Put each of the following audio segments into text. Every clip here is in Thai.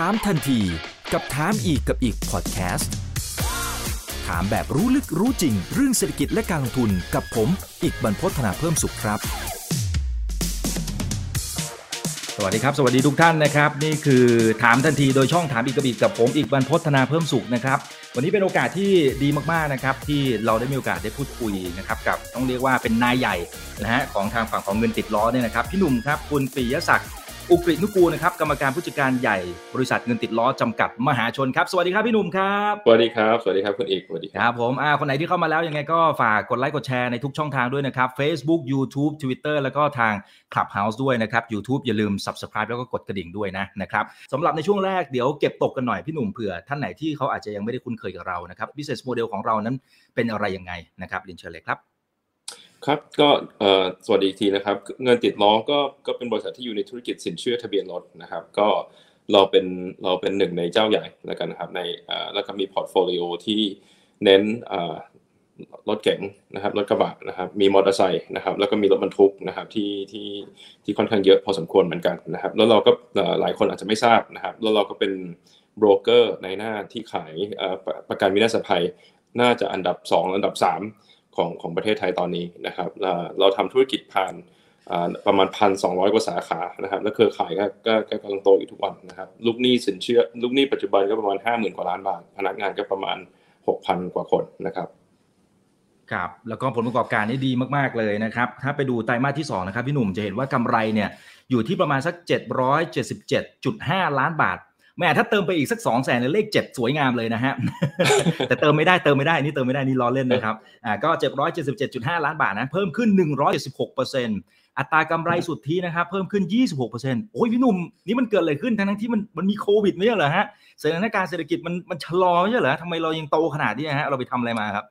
ถามทันทีกับถามอีกกับอีกพอดแคสต์ถามแบบรู้ลึกรู้จริง เรื่องเศรษฐกิจและการลงทุนกับผม อีกบรรพฒนาเพิ่มสุขครับ สวัสดีครับ สวัสดีทุกท่านนะครับ นี่คือถามทันทีโดยช่องถามอีกกับอีกกับผมอีกบรรพฒนาเพิ่มสุขนะครับ วันนี้เป็นโอกาสที่ดีมากๆนะครับ ที่เราได้มีโอกาสได้พูดคุยนะครับกับต้องเรียกว่าเป็นนายใหญ่นะฮะของทางฝั่งของเงินติดล้อเนี่ยนะครับพี่หนุ่มครับคุณปิยศักดิ์ อุกฤษนุกูลนะครับกรรมการผู้จัดการใหญ่บริษัทเงินติดล้อจำกัดมหาชนครับสวัสดีครับพี่หนุ่มครับสวัสดีครับสวัสดีครับคุณเอกสวัสดีคครับรับผมอ่าคนไหนที่เข้ามาแล้วยังไงก็ฝากกดไลค์กดแชร์ในทุกช่องทางด้วยนะครับ Facebook YouTube Twitter แล้วก็ทาง Clubhouse ด้วยนะครับ YouTube อย่าลืม Subscribe แล้วก็กดกระดิ่งด้วยนะนะครับสำหรับในช่วงแรกเดี๋ยวเก็บตกกันหน่อยพี่หนุ่มเผื่อท่านไหนที่เขาอาจจะยังไม่ได้คุ้นเคยกับเรานะครับ business model ของเรานั้นเป็นอะไรยังไงนะครับลินเชิญเลยครับ ครับก็สวัสดีอีกทีนะครับ เงินติดล้อก็ก็เป็นบริษัทที่อยู่ในธุรกิจสินเชื่อทะเบียนรถนะครับ ก็เราเป็นเราเป็นหนึ่งในเจ้าใหญ่แล้วกันนะครับในแล้วก็มี portfolio ที่เน้นรถเก๋งนะครับรถกระบะนะครับมีมอเตอร์ไซค์นะครับแล้วก็มีรถบรรทุกนะครับที่ที่ที่ค่อนข้างเยอะพอสมควรเหมือนกันนะครับ แล้วเราก็หลายคนอาจจะไม่ทราบนะครับแล้วเราก็เป็นโบรกเกอร์ในหน้าที่ขายประประกันวินาศภัยน่าจะอันดับ 2 อันดับ 3 ของของประเทศไทยตอนนี้นะครับ เราเราทำธุรกิจผ่านประมาณพันสองร้อยกว่าสาขานะครับ และเครือข่ายก็ก็กำลังโตอยู่ทุกวันนะครับ ลูกหนี้สินเชื่อ ลูกหนี้ปัจจุบันก็ประมาณ5 0,000กว่าล้านบาท พนักงานก็ประมาณ6,000กว่าคนนะครับ ครับ แล้วก็ผลประกอบการนี่ดีมาก ๆ เลยนะครับ ถ้าไปดูไตรมาสที่2นะครับพี่หนุ่มจะเห็นว่ากำไรเนี่ยอยู่ที่ประมาณสัก 777.5 ล้านบาท แม่ถ้าเติมไปอีกสัก2 0 0แสนเลข7สวยงามเลยนะฮะ แต่เติมไม่ได้เติมไม่ได้นี่เติมไม่ได้นี่ล้อเล่นนะครับอ่าก็777.5ล้านบาทนะเพิ่มขึ้น176%อัตรากำไรสุทธินะครับเพิ่มขึ้น 26%โอ้ยพี่หนุ่มนี่มันเกิดอะไรขึ้นทั้งที่มันมันมีโควิดไม่ใช่เหรอฮะสถานการณ์เศรษฐกิจมันมันชะลอไม่ใช่เหรอทำไมเรายังโตขนาดนี้ฮะเราไปทำอะไรมาครับ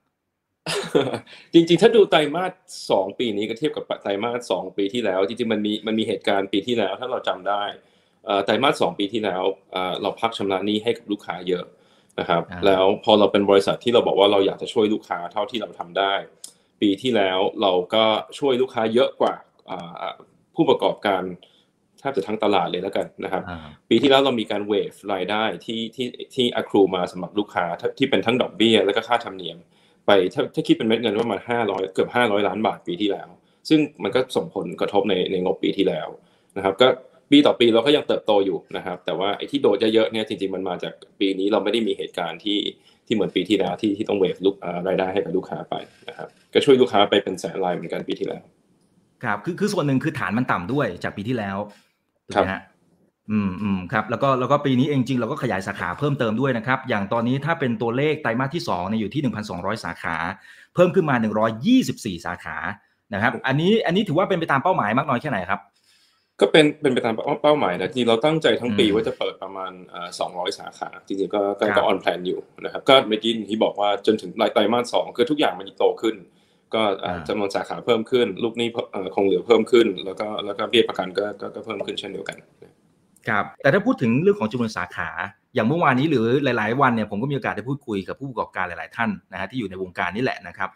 จริงๆ ถ้าดูไตรมาสสองปีนี้ก็เทียบกับไตรมาสสองปีที่แล้ว จริงๆมันมีมันมีเหตุการณ์ปีที่แล้วถ้าเราจำได้ ไตรมาสสองปีที่แล้วเอ่อเราพักชำระหนี้ให้กับลูกค้าเยอะนะครับอ่าแล้วพอเราเป็นบริษัทที่เราบอกว่าเราอยากจะช่วยลูกค้าเท่าที่เราทำได้ ปีที่แล้วเราก็ช่วยลูกค้าเยอะกว่าอ่าผู้ประกอบการแทบจะทั้งตลาดเลยแล้วกันนะครับอ่าปีที่แล้วเรามีการเวฟรายได้ที่ที่ที่อครูมาสำหรับลูกค้าที่ที่เป็นทั้งดอกเบี้ย แล้วก็ค่าธรรมเนียม ไปถ้าถ้าคิดเป็นเม็ดเงินประมาณห้าร้อยเกือบห้าร้อยล้านบาทปีที่แล้ว ซึ่งมันก็ส่งผลกระทบในในงบปีที่แล้วนะครับ ก็ ปีต่อปีเราก็ยังเติบโตอยู่นะครับ แต่ว่าไอ้ที่โดดเยอะๆเนี่ยจริงๆมันมาจากปีนี้เราไม่ได้มีเหตุการณ์ที่ที่เหมือนปีที่แล้วที่ที่ต้องเวฟลูกอ่ารายได้ให้กับลูกค้าไปนะครับก็ช่วยลูกค้าไปเป็นแสนรายเหมือนกันปีที่แล้ว ครับคือคือส่วนหนึ่งคือฐานมันต่ำด้วยจากปีที่แล้วถูกไหมฮะอืมอืมครับแล้วก็แล้วก็ปีนี้เองจริงเราก็ขยายสาขาเพิ่มเติมด้วยนะครับ อย่างตอนนี้ถ้าเป็นตัวเลขไตรมาสที่2เนี่ยอยู่ที่ 1,200 สาขา เพิ่มขึ้นมา 124 สาขานะครับ อันนี้อันนี้ถือว่าเป็นไปตามเป้าหมายมากน้อยแค่ไหนครับ ก็เป็นเป็นไปตามเป้าหมายนะจริงๆเราตั้งใจทั้งปีอืมว่าจะเปิดประมาณเอ่อ200สาขาจริงๆก็ก็ครับก็ออนแพลนอยู่นะครับก็เมื่อกี้ที่บอกว่าจนถึงไตรมาสสองคือทุกอย่างมันโตขึ้น ก็เอ่ออ่าจำนวนสาขาเพิ่มขึ้น ลูกหนี้เพิ่มเอ่อคงเหลือเพิ่มขึ้น แล้วก็แล้วก็เบี้ยประกันก็ก็ก็เพิ่มขึ้นเช่นเดียวกัน ครับ แต่ถ้าพูดถึงเรื่องของจำนวนสาขา อย่างเมื่อวานนี้หรือหลาย ๆ วันเนี่ยผมก็มีโอกาสได้พูดคุยกับผู้ประกอบการหลาย ๆ ท่านนะฮะที่อยู่ในวงการนี่แหละนะครับ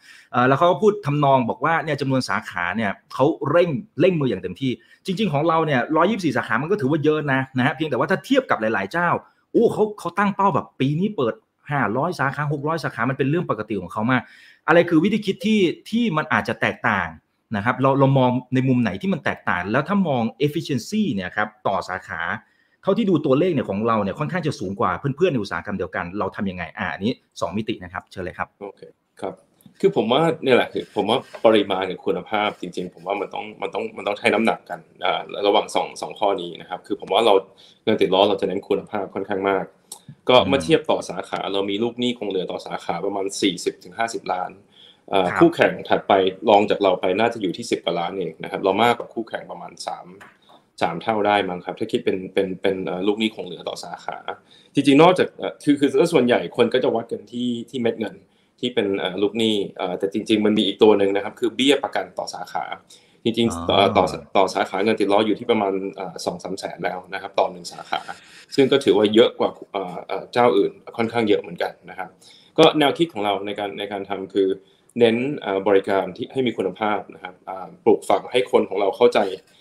แล้วเขาก็พูดทำนองบอกว่าเนี่ยจำนวนสาขาเนี่ยเขาเร่งเร่งมืออย่างเต็มที่ จริง ๆ ของเราเนี่ย124สาขา มันก็ถือว่าเยอะนะนะฮะเพียงแต่ว่าถ้าเทียบกับหลาย ๆ เจ้าโอ้เขาเขาตั้งเป้าแบบปีนี้เปิด500สาขา600สาขา มันเป็นเรื่องปกติของเขามาก อะไรคือวิธีคิดที่ที่มันอาจจะแตกต่างนะครับเราเรามองในมุมไหนที่มันแตกต่าง แล้วถ้ามอง efficiency เนี่ยครับต่อสาขา ท่าที่ดูตัวเลขเนี่ยของเราเนี่ยค่อนข้างจะสูงกว่าเพื่อนๆในอุตสาหกรรมเดียวกัน เราทำยังไงอ่าอันนี้ 2 มิตินะครับเชิญเลยครับโอเคครับคือผมว่าเนี่ยแหละคือผมว่าปริมาณกับคุณภาพจริง ๆ ผมว่ามันต้องมันต้องมันต้องใช้น้ำหนักกันอ่าระหว่างสองสองข้อนี้นะครับ คือผมว่าเราเงินติดล้อเราจะเน้นคุณภาพค่อนข้างมาก ก็อืมเมื่อเทียบต่อสาขาเรามีลูกหนี้คงเหลือต่อสาขาประมาณ 40-50 ล้านอ่าครับคู่แข่งถัดไปรองจากเราไปน่าจะอยู่ที่ 10กว่าล้านเองนะครับเรามากกว่าคู่แข่งประมาณ3 สามเท่าได้มั้งครับ ถ้าคิดเป็นเป็นเป็นเอ่อลูกหนี้คงเหลือต่อสาขา จริงๆ นอกจากเอ่อคือคือส่วนใหญ่คนก็จะวัดกันที่ที่เม็ดเงินที่เป็นเอ่อลูกหนี้เอ่อแต่จริง ๆ มันมีอีกตัวหนึ่งนะครับ คือเบี้ยประกันต่อสาขา จริงๆอ๋ต่ออต่อต่อสาขาเงินติดล้ออยู่ที่ประมาณสองสามแสนแล้วนะครับต่อหนึ่งสาขา ซึ่งก็ถือว่าเยอะกว่าเอ่อเอ่อเจ้าอื่นค่อนข้างเยอะเหมือนกันนะครับ ก็แนวคิดของเราในการในการทำคือเน้นเอ่อบริการที่ให้มีคุณภาพนะครับอ่าปลูกฝังให้คนของเราเข้าใจอ่า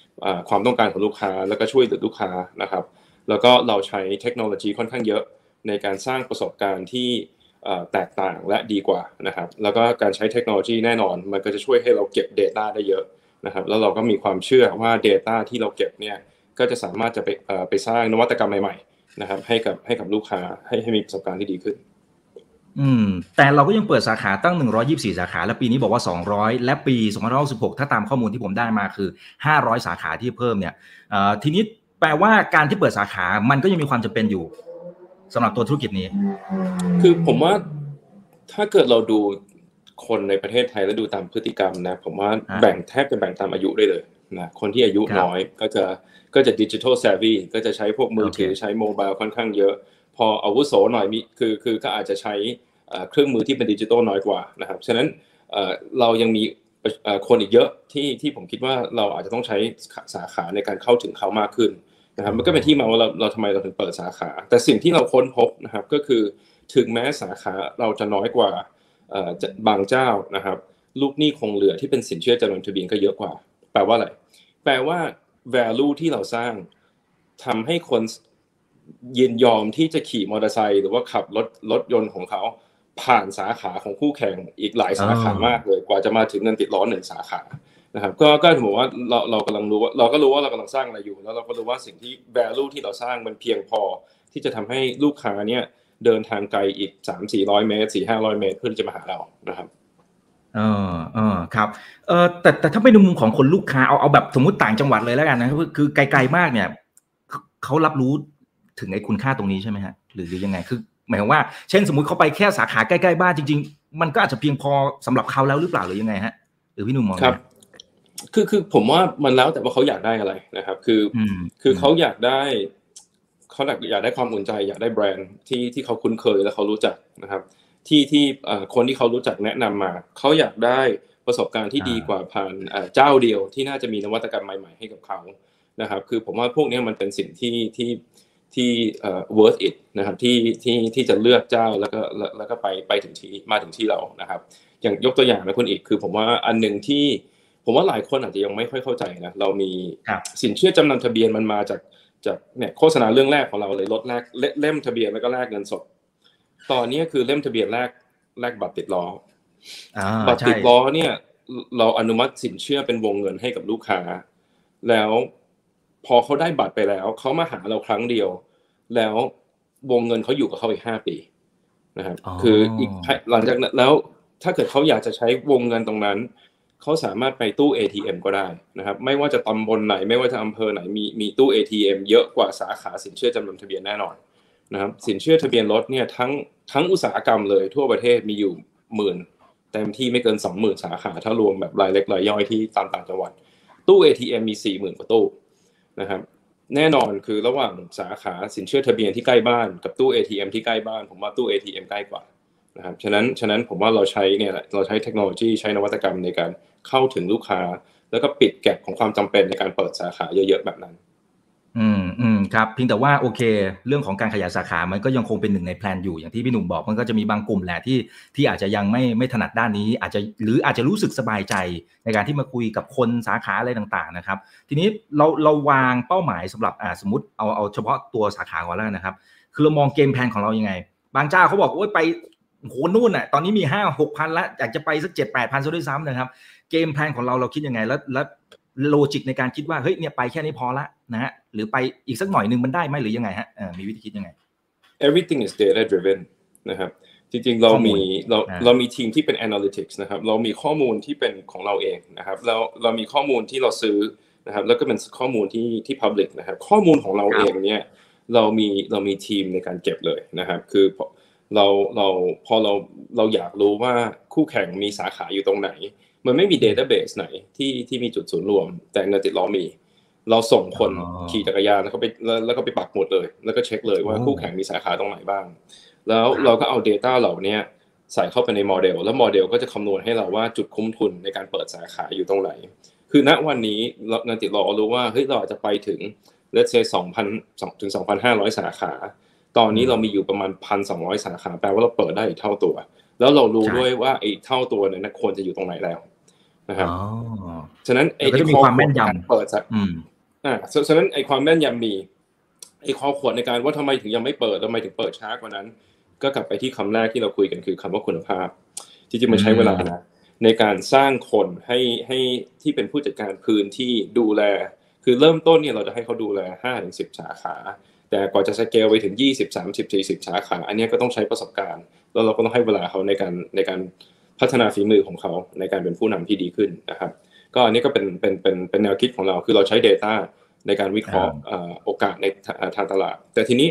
ความต้องการของลูกค้าแล้วก็ช่วยเหลือลูกค้านะครับ แล้วก็เราใช้เทคโนโลยีค่อนข้างเยอะในการสร้างประสบการณ์ที่แตกต่างและดีกว่านะครับ แล้วก็การใช้เทคโนโลยีแน่นอน มันก็จะช่วยให้เราเก็บ Data ได้เยอะนะครับ แล้วเราก็มีความเชื่อว่า Data ที่เราเก็บเนี่ยก็จะสามารถจะไปไปสร้างนวัตกรรมใหม่ๆนะครับให้กับให้กับลูกค้าให้ให้มีประสบการณ์ที่ดีขึ้น อืม แต่เราก็ยังเปิดสาขาตั้ง 124 สาขา และปีนี้บอกว่า 200 และปี2566ถ้าตามข้อมูลที่ผมได้มาคือ 500 สาขาที่เพิ่มเนี่ยทีนี้แปลว่าการที่เปิดสาขา มันก็ยังมีความจำเป็นอยู่สำหรับตัวธุรกิจนี้ คือผมว่าถ้าเกิดเราดูคนในประเทศไทยแล้วดูตามพฤติกรรมนะ ผมว่าแบ่งแทบจะแบ่งตามอายุได้เลยนะคนที่อายุน้อยก็จะก็จะดิจิทัลแซฟวี่ก็จะใช้พวกมือถือใช้โมบายค่อนข้างเยอะ พออาวุโสหน่อยมีคือคือก็อาจจะใช้ เครื่องมือที่เป็นดิจิทัลน้อยกว่านะครับฉะนั้นเรายังมีคนอีกเยอะที่ที่ผมคิดว่าเราอาจจะต้องใช้สาขาในการเข้าถึงเขามากขึ้นนะครับมันก็เป็นที่มาว่าเราเราทำไมเราถึงเปิดสาขา แต่สิ่งที่เราค้นพบนะครับก็คือถึงแม้สาขาเราจะน้อยกว่าบางเจ้านะครับลูกหนี้คงเหลือที่เป็นสินเชื่อจำนวนทะเบียนก็เยอะกว่า แปลว่าอะไร แปลว่า value ที่เราสร้างทำให้คนยินยอมที่จะขี่มอเตอร์ไซค์หรือว่าขับรถรถยนต์ของเขา ผ่านสาขาของคู่แข่งอีกหลายสาขามากเลยกว่าจะมาถึงเงินติดล้อหนึ่งสาขานะครับก็ก็ถือว่าเราเรากำลังรู้ว่าเราก็รู้ว่าเรากำลังสร้างอะไรอยู่ แล้วเราก็รู้ว่าสิ่งที่ value ที่เราสร้างมันเพียงพอที่จะทำให้ลูกค้าเนี่ยเดินทางไกลอีกสามสี่ร้อยเมตรสี่ห้าร้อยเมตรเพื่อที่จะมาหาเรานะครับเออเออครับเออแต่แต่ถ้าไปในมุมของคนลูกค้าเอาเอาแบบสมมติต่างจังหวัดเลยแล้วกันนะคือไกลๆมากเนี่ยเขารับรู้ถึงไอ้คุณค่าตรงนี้ใช่ไหมฮะหรือยังไงคือ หมายว่าเช่นสมมุติเขาไปแค่สาขาใกล้ๆบ้านจริง ๆ มันก็อาจจะเพียงพอสำหรับเขาแล้วหรือเปล่าหรือยังไงฮะหรือพี่หนุ่มมองครับคือคือผมว่ามันแล้วแต่ว่าเขาอยากได้อะไรนะครับ คือคือเขาอยากได้เขาอยากได้ความอุ่นใจ อยากได้แบรนด์ที่ที่เขาคุ้นเคยและเขารู้จักนะครับ ที่ที่คนที่เขารู้จักแนะนำมาเขาอยากได้ประสบการณ์ที่ดีกว่าผ่านเจ้าเดียวที่น่าจะมีนวัตกรรมใหม่ ๆ ให้กับเขานะครับ คือผมว่าพวกนี้มันเป็นสิ่งที่ที่ ที่เอ่อ worth it นะครับที่ที่ที่จะเลือกเจ้าแล้วก็แล้วก็ไปไปถึงที่มาถึงที่เรานะครับ อย่างยกตัวอย่างนะคุณอีกคือผมว่าอันหนึ่งที่ผมว่าหลายคนอาจจะยังไม่ค่อยเข้าใจนะเรามีสินเชื่อจำนำทะเบียนมันมาจากจากเนี่ยโฆษณาเรื่องแรกของเราเลยลดแรกเล่มทะเบียนแล้วก็แลกเงินสด ตอนนี้คือเล่มทะเบียนแรกแลกบัตรติดล้อบัตรติดล้อเนี่ย เราอนุมัติสินเชื่อเป็นวงเงินให้กับลูกค้า แล้วพอเขาได้บัตรไปแล้วเขามาหาเราครั้งเดียว แล้ววงเงินเขาอยู่กับเขาอีกห้าปีนะครับคืออีกหลังจากนั้นแล้วถ้าเกิดเขาอยากจะใช้วงเงินตรงนั้นเขาสามารถไปตู้ ATM ก็ได้นะครับ ไม่ว่าจะตำบลไหน ไม่ว่าจะอำเภอไหนมีมีตู้ ATM เยอะกว่าสาขาสินเชื่อจำนวนทะเบียนแน่นอนนะครับ สินเชื่อทะเบียนรถเนี่ยทั้งทั้งอุตสาหกรรมเลยทั่วประเทศมีอยู่หมื่นเต็มที่ไม่เกินสองหมื่นสาขาถ้ารวมแบบรายเล็กรายย่อยที่ตามต่างจังหวัดตู้ ATM มีสี่หมื่นกว่าตู้นะครับ แน่นอนคือระหว่างสาขาสินเชื่อทะเบียนที่ใกล้บ้านกับตู้ ATM ที่ใกล้บ้าน ผมว่าตู้ ATM ใกล้กว่านะครับฉะนั้นฉะนั้นผมว่าเราใช้เนี่ยเราใช้เทคโนโลยีใช้นวัตกรรมในการเข้าถึงลูกค้า แล้วก็ปิดแก็บของความจำเป็นในการเปิดสาขาเยอะๆแบบนั้น อืมอืมครับเพียงแต่ว่าโอเค เรื่องของการขยายสาขามันก็ยังคงเป็นหนึ่งใน plan อยู่อย่างที่พี่หนุ่มบอกมันก็จะมีบางกลุ่มแหละที่ที่อาจจะยังไม่ไม่ถนัดด้านนี้ อาจจะหรืออาจจะรู้สึกสบายใจในการที่มาคุยกับคนสาขาอะไรต่างๆนะครับ ทีนี้เราเราวางเป้าหมายสำหรับอ่าสมมติเอาเอาเฉพาะตัวสาขาก่อนแล้วนะครับ คือเรามอง game plan ของเรายังไง บางเจ้าเขาบอกโอ้ยไปโหนู่นอะตอนนี้มีห้าหกพันละอยากจะไปสักเจ็ดแปดพันซะด้วยซ้ำนะครับ game plan ของเราเราคิดยังไงแล้วแล้วโลจิกในการคิดว่าเฮ้ยเนี่ยไปแค่นี้พอละนะฮะ หรือไปอีกสักหน่อยหนึ่งมันได้ไหมหรือยังไงฮะมีวิธีคิดยังไง everything is data driven นะครับจริงๆเรามีเราเรามีทีมที่เป็น analytics นะครับเรามีข้อมูลที่เป็นของเราเองนะครับแล้วเรามีข้อมูลที่เราซื้อนะครับแล้วก็เป็นข้อมูลที่ที่ public นะครับข้อมูลของเราเองเนี่ยเรามีเรามีทีมในการเก็บเลยนะครับ คือเราเราพอเราเราอยากรู้ว่าคู่แข่งมีสาขาอยู่ตรงไหน มันไม่มี database ไหนที่ที่มีจุดศูนย์รวม แต่เงินติดล้อมี เราส่งคนขี่จักรยานแล้วก็ไปแล้วก็ไปปักหมุดเลย แล้วก็เช็คเลยว่าคู่แข่งมีสาขาตรงไหนบ้าง แล้วเราก็เอา Data เหล่านี้ใส่เข้าไปในโมเดล แล้วโมเดลก็จะคำนวณให้เราว่าจุดคุ้มทุนในการเปิดสาขาอยู่ตรงไหน คือณวันนี้เงินติดล้อรู้ว่าเฮ้ยเราอาจจะไปถึง let's say องพันถึงสองพันห้าร้อยสาขา ตอนนี้เรามีอยู่ประมาณพันสองร้อยสาขาแปลว่าเราเปิดได้อีกเท่าตัว แล้วเรารู้ด้วยว่าไอ้เท่าตัวเนี่ยควรจะอยู่ตรงไหนแล้วนะครับฉะนั้นไอ้ความแม่นยำเปิดจาก อ่าฉะนั้นไอ้ความแม่นยำมีไอ้ข้อขวดในการว่าทำไมถึงยังไม่เปิดทำไมถึงเปิดช้ากว่านั้น ก็กลับไปที่คำแรกที่เราคุยกันคือคำว่าคุณภาพ จริงๆมันใช้เวลานะในการสร้างคนให้ให้ที่เป็นผู้จัดการพื้นที่ดูแล คือเริ่มต้นเนี่ยเราจะให้เขาดูแลห้าถึงสิบสาขา แต่กว่าจะสเกลไปถึงยี่สิบสามสิบสี่สิบสาขา อันนี้ก็ต้องใช้ประสบการณ์ แล้วเราก็ต้องให้เวลาเขาในการในการพัฒนาฝีมือของเขาในการเป็นผู้นำที่ดีขึ้นนะครับ ก็อันนี้ก็เป็นเป็นเป็นเป็นแนวคิดของเราคือเราใช้ Data ในการวิเคราะห์โอกาสในทางตลาด แต่ทีนี้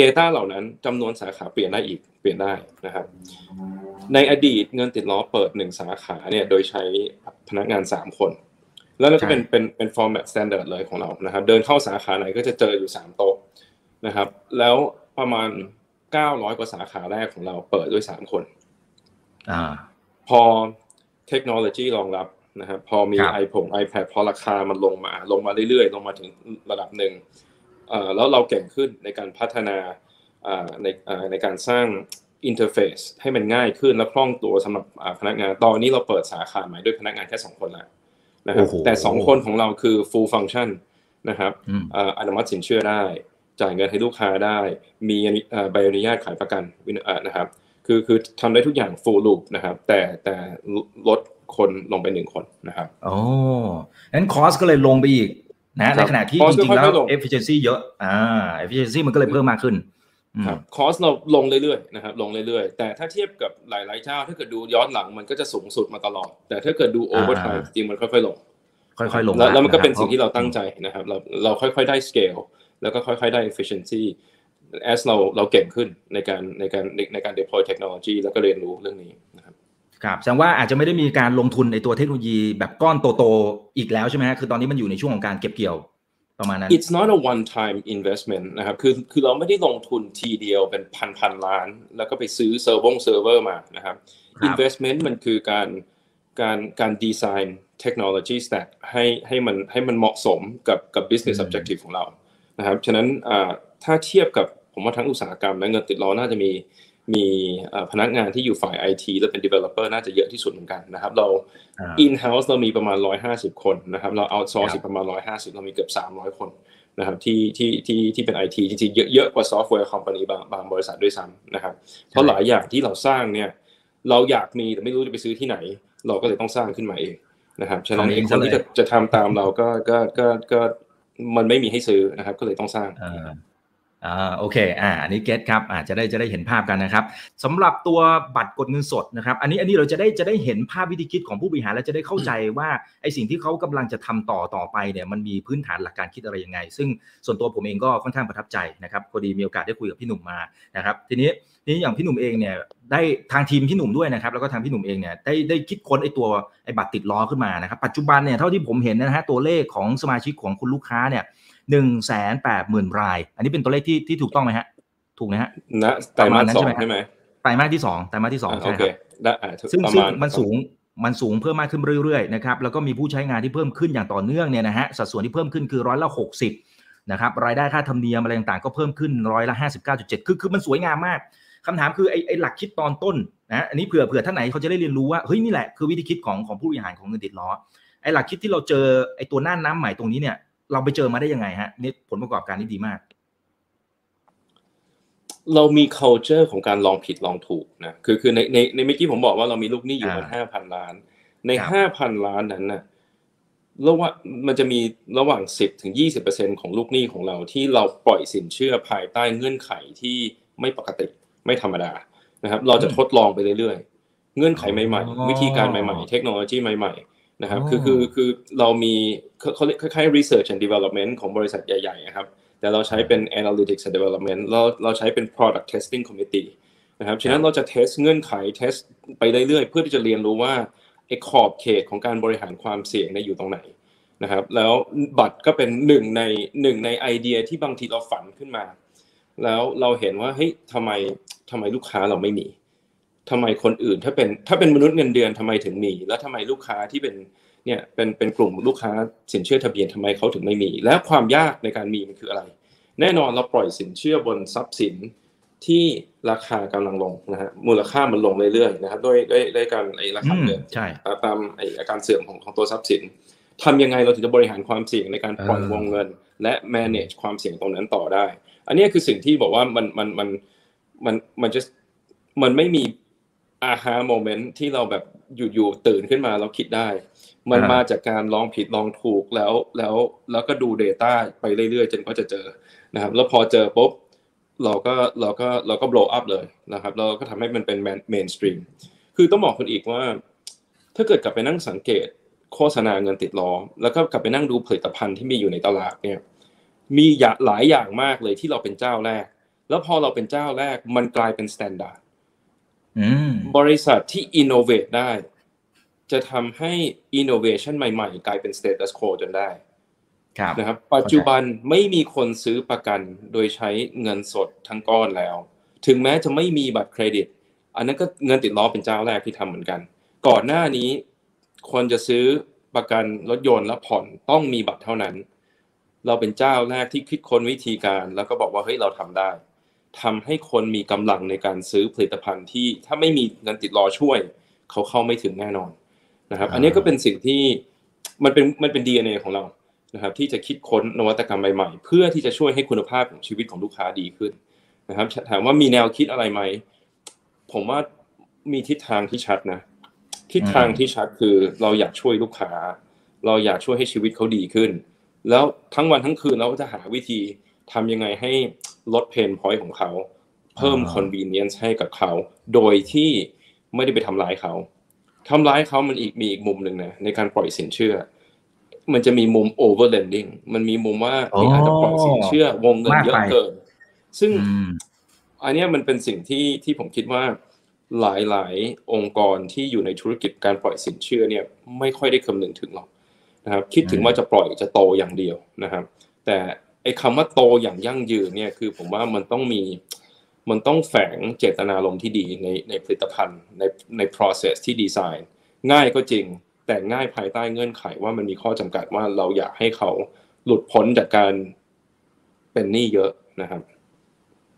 Data เหล่านั้นจำนวนสาขาเปลี่ยนได้อีกเปลี่ยนได้นะครับ ในอดีตเงินติดล้อเปิดหนึ่งสาขาเนี่ยโดยใช้พนักงานสามคน แล้วก็เป็นเป็นเป็น format standard เลยของเรานะครับ เดินเข้าสาขาไหนก็จะเจออยู่สามโต๊ะนะครับ แล้วประมาณเก้าร้อยกว่าสาขาแรกของเราเปิดด้วยสามคนอพอเทคโนโลยีรองรับ นะครับพอมี iPhone iPad พอราคามันลงมาลงมาเรื่อยๆ ลงมาถึงระดับหนึ่งแล้วเราเก่งขึ้นในการพัฒนาในในการสร้างอินเทอร์เฟซให้มันง่ายขึ้นและคล่องตัวสำหรับพนักงาน ตอนนี้เราเปิดสาขาใหม่ด้วยพนักงานแค่สองคนแล้วนะครับแต่สองคนของเราคือ full function นะครับอนุมัติสินเชื่อได้ จ่ายเงินให้ลูกค้าได้ มีใบอนุญาตขายประกันนะครับคือคือทำได้ทุกอย่าง full loop นะครับแต่แต่ลด คนลงไปหนึ่งคนนะครับโอ้งั้นคอสก็เลยลงไปอีกนะในขณะที่จริงๆแล้ว efficiency เยอะอ่า efficiency มันก็เลยเพิ่มมากขึ้นครับ cost เราลงเรื่อยๆนะครับลงเรื่อยๆ แต่ถ้าเทียบกับหลายๆเจ้า ถ้าเกิดดูย้อนหลังมันก็จะสูงสุดมาตลอด แต่ถ้าเกิดดู over time จริงมันค่อยๆลง ค่อยๆลงแล้วมันก็เป็นสิ่งที่เราตั้งใจนะครับ เราเราค่อยๆได้สเกลแล้วก็ค่อยๆได้ efficiency as เราเราเก่งขึ้นในการในการในการ deploy technology แล้วก็เรียนรู้เรื่องนี้นะครับ ครับแสดงว่าอาจจะไม่ได้มีการลงทุนในตัวเทคโนโลยีแบบก้อนโตๆอีกแล้วใช่ไหมคือตอนนี้มันอยู่ในช่วงของการเก็บเกี่ยวประมาณนั้น it's not a one time investment นะครับ คือ คือเราไม่ได้ลงทุนทีเดียวเป็นพันพันล้าน แล้วก็ไปซื้อเซิร์ฟงเซิร์ฟเวอร์มา นะครับ investment มันคือการ การ การดีไซน์เทคโนโลยี stack ให้ ให้มัน ให้มันเหมาะสมกับ กับ business objective ของเรา นะครับ ฉะนั้น ถ้าเทียบกับ ผมว่าทั้งอุตสาหกรรมและเงินติดล้อน่าจะมี มีพนักงานที่อยู่ฝ่าย IT และเป็น developer น่าจะเยอะที่สุดเหมือนกันนะครับ เรา in house เรามีประมาณ 150 คนนะครับเรา outsource ประมาณ 150 เรามีเกือบ 300 คนนะครับที่ที่ที่ที่เป็น IT จริงๆเยอะกว่า software company บางบางบริษัทด้วยซ้ำนะครับ เพราะหลายอย่างที่เราสร้างเนี่ยเราอยากมีแต่ไม่รู้จะไปซื้อที่ไหน เราก็เลยต้องสร้างขึ้นมาเองนะครับฉะนั้นคนที่จะจะทำตามเราก็ก็ก็ก็มันไม่มีให้ซื้อนะครับ ก็เลยต้องสร้าง อ่าโอเคอ่าอันนี้ get ครับอ่าจะได้จะได้เห็นภาพกันนะครับสำหรับตัวบัตรกดเงินสดนะครับ อันนี้อันนี้เราจะได้จะได้เห็นภาพวิธีคิดของผู้บริหารและจะได้เข้าใจว่าไอสิ่งที่เขากำลังจะทำต่อต่อไปเนี่ยมันมีพื้นฐานหลักการคิดอะไรยังไง ซึ่งส่วนตัวผมเองก็ค่อนข้างประทับใจนะครับพอดีมีโอกาสได้คุยกับพี่หนุ่มมานะครับ ทีนี้ทีนี้อย่างพี่หนุ่มเองเนี่ยได้ทางทีมพี่หนุ่มด้วยนะครับแล้วก็ทางพี่หนุ่มเองเนี่ยได้ได้คิดค้นไอตัวไอบัตรติดล้อขึ้นมานะครับ ปัจจุบันเนี่ยเท่าที่ผมเห็นนะฮะตัวเลขของสมาชิกของคุณลูกค้าเนี่ย หนึ่งแสนแปดหมื่นราย อันนี้เป็นตัวเลขที่ที่ถูกต้องไหมฮะ ถูกไหมฮะนะไตรมาสสองใช่ไหมไตรมาสที่สองไตรมาสที่สองใช่ครับซึ่งซึ่งมันสูงมันสูงเพิ่มมากขึ้นเรื่อยๆนะครับแล้วก็มีผู้ใช้งานที่เพิ่มขึ้นอย่างต่อเนื่องเนี่ยนะฮะสัดส่วนที่เพิ่มขึ้นคือร้อยละหกสิบนะครับรายได้ค่าธรรมเนียมอะไรต่างๆ ก็เพิ่มขึ้นร้อยละห้าสิบเก้าจุดเจ็ดคือคือมันสวยงามมากคำถามคือไอ้ไอ้หลักคิดตอนต้นนะอันนี้เผื่อเผื่อท่านไหนเขาจะได้เรียนรู้ว่าเฮ้ยนี่แหละคือวิธีคิดของของผู้บริหารของเงินติดล้อไอ้หลักคิดที่เราเจอไอ้ตัวหน้าน้ำใหม่ตรงนี้เนี่ย เราไปเจอมาได้ยังไงฮะนี่ผลประกอบการนี่ดีมาก เรามี culture ของการลองผิดลองถูกนะคือคือในในในเมื่อกี้ผมบอกว่าเรามีลูกหนี้อยู่ประมาณห้าพันล้าน ในห้าพันล้านนั้นนะระว่ามันจะมีระหว่างสิบถึงยี่สิบเปอร์เซ็นของลูกหนี้ของเราที่เราปล่อยสินเชื่อภายใต้เงื่อนไขที่ไม่ปกติไม่ธรรมดานะครับ เราจะทดลองไปเรื่อยๆ เงื่อนไขใหม่ๆ วิธีการใหม่ๆ เทคโนโลยีใหม่ๆ นะครับคือคือคือเรามีเขาเรียกคล้ายๆ research and development ของบริษัทใหญ่ๆนะครับแต่เราใช้เป็น analytics and development เราเราใช้เป็น product testing committee นะครับฉะนั้นเราจะ test เงื่อนไข test ไปเรื่อยๆ เพื่อที่จะเรียนรู้ว่าไอ้ขอบเขตของการบริหารความเสี่ยงในอยู่ตรงไหนนะครับ แล้วบัตรก็เป็นหนึ่งในหนึ่งในไอเดียที่บางทีเราฝันขึ้นมา แล้วเราเห็นว่าเฮ้ยทำไมทำไมลูกค้าเราไม่มี ทำไมคนอื่นถ้าเป็นถ้าเป็นมนุษย์เงินเดือนทำไมถึงมี แล้วทำไมลูกค้าที่เป็นเนี่ยเป็นเป็นกลุ่มลูกค้าสินเชื่อทะเบียนทำไมเขาถึงไม่มี และความยากในการมีมันคืออะไร แน่นอนเราปล่อยสินเชื่อบนทรัพย์สินที่ราคากำลังลงนะฮะมูลค่ามันลงเรื่อยๆนะครับด้วยด้วยด้วยการไอ้ราคาเงินใช่ตามไอ้อาการเสื่อมของของตัวทรัพย์สินทำยังไงเราถึงจะบริหารความเสี่ยงในการปล่อยวงเงิน และ manage ความเสี่ยงตรงนั้นต่อได้ อันนี้คือสิ่งที่บอกว่ามันมันมันมันมันจะมันไม่มี อาฮาโมเมนต์ที่เราแบบอยู่ๆตื่นขึ้นมาแล้วคิดได้ มันมาจากการลองผิดลองถูกแล้วแล้วแล้วก็ดู Data ไปเรื่อยๆ จนก็จะเจอนะครับ แล้วพอเจอปุ๊บเราก็เราก็เราก็ blow up เลยนะครับ เราก็ทำให้มันเป็น mainstream คือต้องบอกคนอีกว่า ถ้าเกิดกลับไปนั่งสังเกตโฆษณาเงินติดล้อ แล้วก็กลับไปนั่งดูผลิตภัณฑ์ที่มีอยู่ในตลาดเนี่ยมีหลายอย่างมากเลยที่เราเป็นเจ้าแรก แล้วพอเราเป็นเจ้าแรกมันกลายเป็น standard บริษัทที่ innovate ได้ จะทำให้อินโนเวชันใหม่ๆ กลายเป็น status quo จนได้นะครับ ปัจจุบันไม่มีคนซื้อประกันโดยใช้เงินสดทั้งก้อนแล้ว ถึงแม้จะไม่มีบัตรเครดิต อันนั้นก็เงินติดล้อเป็นเจ้าแรกที่ทำเหมือนกัน ก่อนหน้านี้คนจะซื้อประกันรถยนต์และผ่อนต้องมีบัตรเท่านั้น เราเป็นเจ้าแรกที่คิดค้นวิธีการ แล้วก็บอกว่าเฮ้ยเราทำได้ ทำให้คนมีกำลังในการซื้อผลิตภัณฑ์ที่ถ้าไม่มีเงินติดล้อช่วย เขาเข้าไม่ถึงแน่นอนนะครับ อันนี้ก็เป็นสิ่งที่มันเป็นมันเป็นดีเอของเรานะครับ ที่จะคิดค้นนวัตกรรมใหม่ๆ เพื่อที่จะช่วยให้คุณภาพของชีวิตของลูกค้าดีขึ้นนะครับ ถามว่ามีแนวคิดอะไรไหมผมว่ามีทิศทางที่ชัดนะทิศทางที่ชัดคือเราอยากช่วยลูกค้า เราอยากช่วยให้ชีวิตเขาดีขึ้น แล้วทั้งวันทั้งคืนเราก็จะหาวิธี ทำยังไงให้ลด pain point ของเขา เพิ่ม convenience ให้กับเขา โดยที่ไม่ได้ไปทำร้ายเขาทำร้ายเขามันอีกมีอีกมุมหนึ่งนะในการปล่อยสินเชื่อ มันจะมีมุม overlending มันมีมุมว่าอาจจะปล่อยสินเชื่อวงเงินเยอะเกิน ซึ่งอันนี้มันเป็นสิ่งที่ที่ผมคิดว่าหลาย ๆ องค์กรที่อยู่ในธุรกิจการปล่อยสินเชื่อเนี่ยไม่ค่อยได้คำนึงถึงหรอกนะครับ คิดถึงว่าจะปล่อยจะโตอย่างเดียวนะครับ แต่ ไอ้คำว่าโตอย่างยั่งยืนเนี่ยคือผมว่ามันต้องมีมันต้องแฝงเจตนารมณ์ที่ดีในในผลิตภัณฑ์ในใน process ที่ดีไซน์ ง่ายก็จริง แต่ง่ายภายใต้เงื่อนไขว่ามันมีข้อจำกัดว่าเราอยากให้เขาหลุดพ้นจากการเป็นหนี้เยอะนะครับ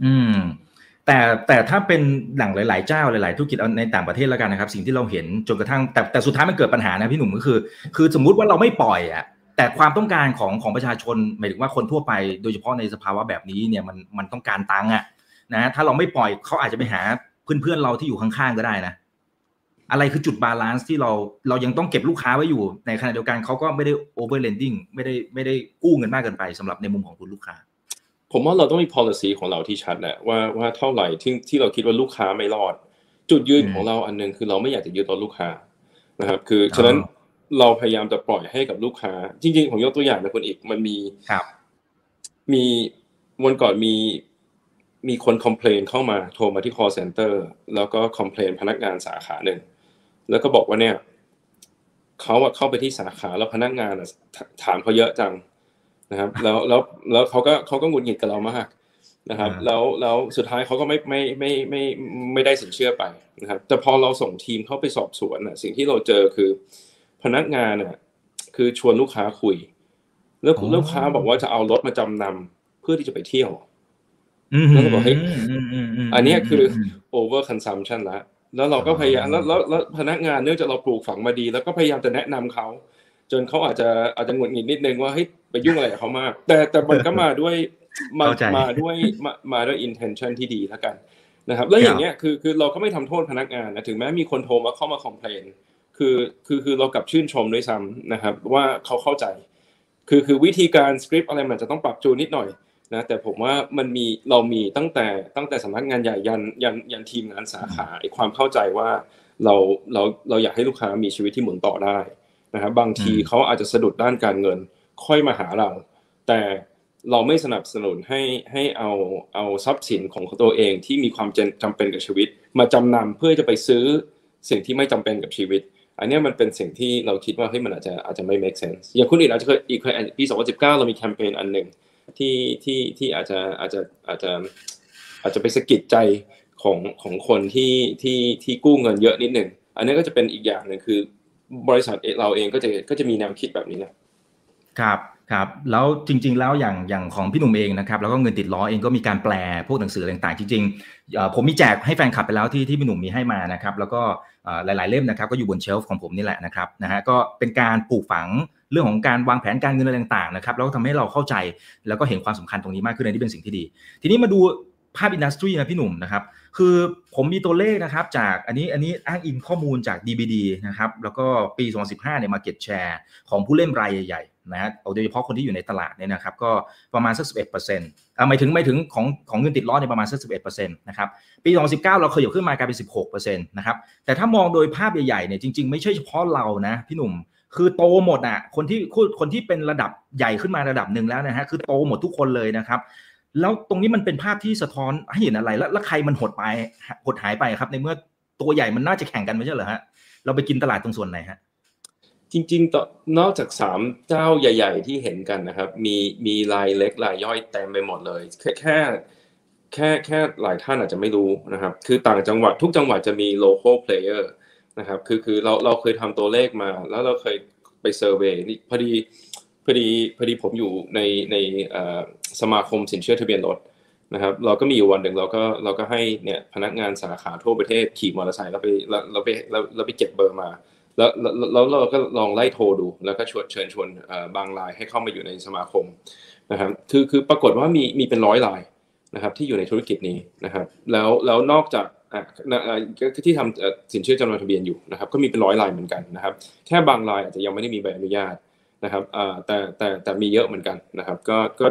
อืม แต่แต่ถ้าเป็นหลังหลาย ๆ เจ้าหลายๆธุรกิจในต่างประเทศแล้วกันนะครับ สิ่งที่เราเห็นจนกระทั่งแต่แต่สุดท้ายมันเกิดปัญหานะพี่หนุ่มก็คือ คือสมมุติว่าเราไม่ปล่อยอะ แต่ความต้องการของของประชาชนหมายถึงว่าคนทั่วไป โดยเฉพาะในสภาวะแบบนี้เนี่ยมันมันต้องการตังค์อะนะถ้าเราไม่ปล่อยเขาอาจจะไปหาเพื่อนๆเราที่อยู่ข้างๆก็ได้นะ อะไรคือจุด balance ที่เราเรายังต้องเก็บลูกค้าไว้อยู่ ในขณะเดียวกันเขาก็ไม่ได้ overlending ไม่ได้ไม่ได้กู้เงินมากเกินไปสำหรับในมุมของคุณลูกค้า ผมว่าเราต้องมี policy ของเราที่ชัดแหละว่าว่าเท่าไหร่ที่ที่เราคิดว่าลูกค้าไม่รอด จุดยืนของเราอันนึงคือเราไม่อยากจะยึดตัวลูกค้านะครับ คือฉะนั้น เราพยายามจะปล่อยให้กับลูกค้า จริง ๆ ผมยกตัวอย่างนะคนอีกมันมีมีวันก่อนมีมีคนคอมเพลนเข้ามาโทรมาที่ call center แล้วก็คอมเพลนพนักงานสาขาหนึ่งแล้วก็บอกว่าเนี่ยเขาเข้าไปที่สาขาแล้วพนักงานถามเขาเยอะจังนะครับ แล้วแล้วแล้วเขาก็เขาก็หงุดหงิดกับเรามากนะครับ แล้วแล้วสุดท้ายเขาก็ไม่ไม่ไม่ไม่ไม่ได้สินเชื่อไปนะครับ แต่พอเราส่งทีมเข้าไปสอบสวนอะสิ่งที่เราเจอคือ พนักงานอะคือชวนลูกค้าคุย แล้วลูกค้าบอกว่าจะเอารถมาจำนำเพื่อที่จะไปเที่ยวแล้วก็บอกเฮ้ยอันนี้คือ over consumption ละแล้วเราก็พยายามแล้วแล้วพนักงานเนื่องจากเราปลูกฝังมาดี แล้วก็พยายามจะแนะนำเขา จนเขาอาจจะอาจจะหงุดหงิดนิดนึงว่าเฮ้ยไปยุ่งอะไรกับเขามาก แต่แต่มันก็มาด้วยมามาด้วยมามาด้วย intention ที่ดีแล้วกันนะครับแล้วอย่างเงี้ยคือคือเราก็ไม่ทำโทษพนักงานนะถึงแม้มีคนโทรมาเข้ามาคอมเพลน คือคือคือเรากลับชื่นชมด้วยซ้ำนะครับ ว่าเขาเข้าใจ คือคือวิธีการสคริปต์อะไรมันจะต้องปรับจูนนิดหน่อยนะแต่ผมว่ามันมีเรามีตั้งแต่ตั้งแต่สำนักงานใหญ่ยันยันยันทีมงานสาขาความเข้าใจว่าเราเราเราอยากให้ลูกค้ามีชีวิตที่หมุนต่อได้นะครับบางทีเขาอาจจะสะดุดด้านการเงิน ค่อยมาหาเรา แต่เราไม่สนับสนุนให้ให้เอาเอาทรัพย์สินของตัวเองที่มีความจำเป็นกับชีวิต มาจำนำเพื่อจะไปซื้อสิ่งที่ไม่จำเป็นกับชีวิต อันนี้มันเป็นสิ่งที่เราคิดว่าเฮ้ยมันอาจจะอาจจะไม่ make sense อย่างคุณอีกอาจจะเคยอีกเคยปี 2019 เรามีแคมเปญอันหนึ่งที่ที่ที่อาจจะอาจจะอาจจะอาจจะไปสะกิดใจของของคนที่ที่ที่กู้เงินเยอะนิดหนึ่งอันนี้ก็จะเป็นอีกอย่างหนึ่งคือบริษัทเราเองก็จะก็จะมีแนวคิดแบบนี้นะครับครับแล้วจริง ๆ แล้วอย่างอย่างของพี่หนุ่มเองนะครับแล้วก็เงินติดล้อเองก็มีการแปลพวกหนังสือต่างๆ จริงๆผมมีแจกให้แฟนคลับไปแล้วที่ที่พี่หนุ่มมีให้มานะครับ แล้วก็ หลาย ๆ เล่มนะครับก็อยู่บนเชลฟ์ของผมนี่แหละนะครับนะฮะก็เป็นการปลูกฝังเรื่องของการวางแผนการเงินอะไรต่างๆนะครับแล้วก็ทำให้เราเข้าใจแล้วก็เห็นความสำคัญตรงนี้มากขึ้นในที่เป็นสิ่งที่ดี ทีนี้มาดู ภาพอินดัสทรีนะพี่หนุ่มนะครับคือผมมีตัวเลขนะครับจากอันนี้อันนี้อ้างอิงข้อมูลจาก DBD นะครับแล้วก็ปี 2015เนี่ย market share ของผู้เล่นรายใหญ่ๆนะฮะโดยเฉพาะคนที่อยู่ในตลาดเนี่ยนะครับก็ประมาณสัก 11%อ่าหมายถึงหมายถึงของของเงินติดล้อในประมาณสัก 11%นะครับปี 2019 เราเคยอยู่ขึ้นมากลายเป็น 16%นะครับแต่ถ้ามองโดยภาพใหญ่ๆเนี่ยจริงๆ ไม่ใช่เฉพาะเรานะพี่หนุ่มคือโตหมดอะคนที่คนที่เป็นระดับใหญ่ขึ้นมาระดับหนึ่งแล้วนะฮะคือโตหมดทุกคนเลยนะครับ แล้วตรงนี้มันเป็นภาพที่สะท้อนให้เห็นอะไร แล้วใครมันหดไปหดหายไปครับ ในเมื่อตัวใหญ่มันน่าจะแข่งกันไม่ใช่เหรอฮะเราไปกินตลาดตรงส่วนไหนฮะจริงๆต่อนอกจากสามเจ้าใหญ่ ๆ ที่เห็นกันนะครับ มีมีรายเล็กรายย่อยเต็มไปหมดเลย แค่แค่แค่แค่หลายท่านอาจจะไม่รู้นะครับ คือต่างจังหวัดทุกจังหวัดจะมี local player นะครับ คือคือเราเราเคยทำตัวเลขมา แล้วเราเคยไปเซอร์เวยนี่พอดี พอดีพอดีผมอยู่ในในสมาคมสินเชื่อทะเบียนรถนะครับเราก็มีอยู่วันหนึ่งเราก็เราก็ให้เนี่ยพนักงานสาขาทั่วประเทศขี่มอเตอร์ไซค์แล้วไปเราไปเราไปเก็บเบอร์มา แล้วแล้วเราก็ลองไล่โทรดู แล้วก็ชวนเชิญชวนบางรายให้เข้ามาอยู่ในสมาคมนะครับคือคือปรากฏว่ามีมีเป็นร้อยรายนะครับที่อยู่ในธุรกิจนี้นะครับแล้วแล้วนอกจากที่ทำสินเชื่อจำนวนทะเบียนอยู่นะครับก็มีเป็นร้อยรายเหมือนกันนะครับแค่บางรายอาจจะยังไม่ได้มีใบอนุญาต นะครับแต่แต่แต่มีเยอะเหมือนกันนะครับก็ก็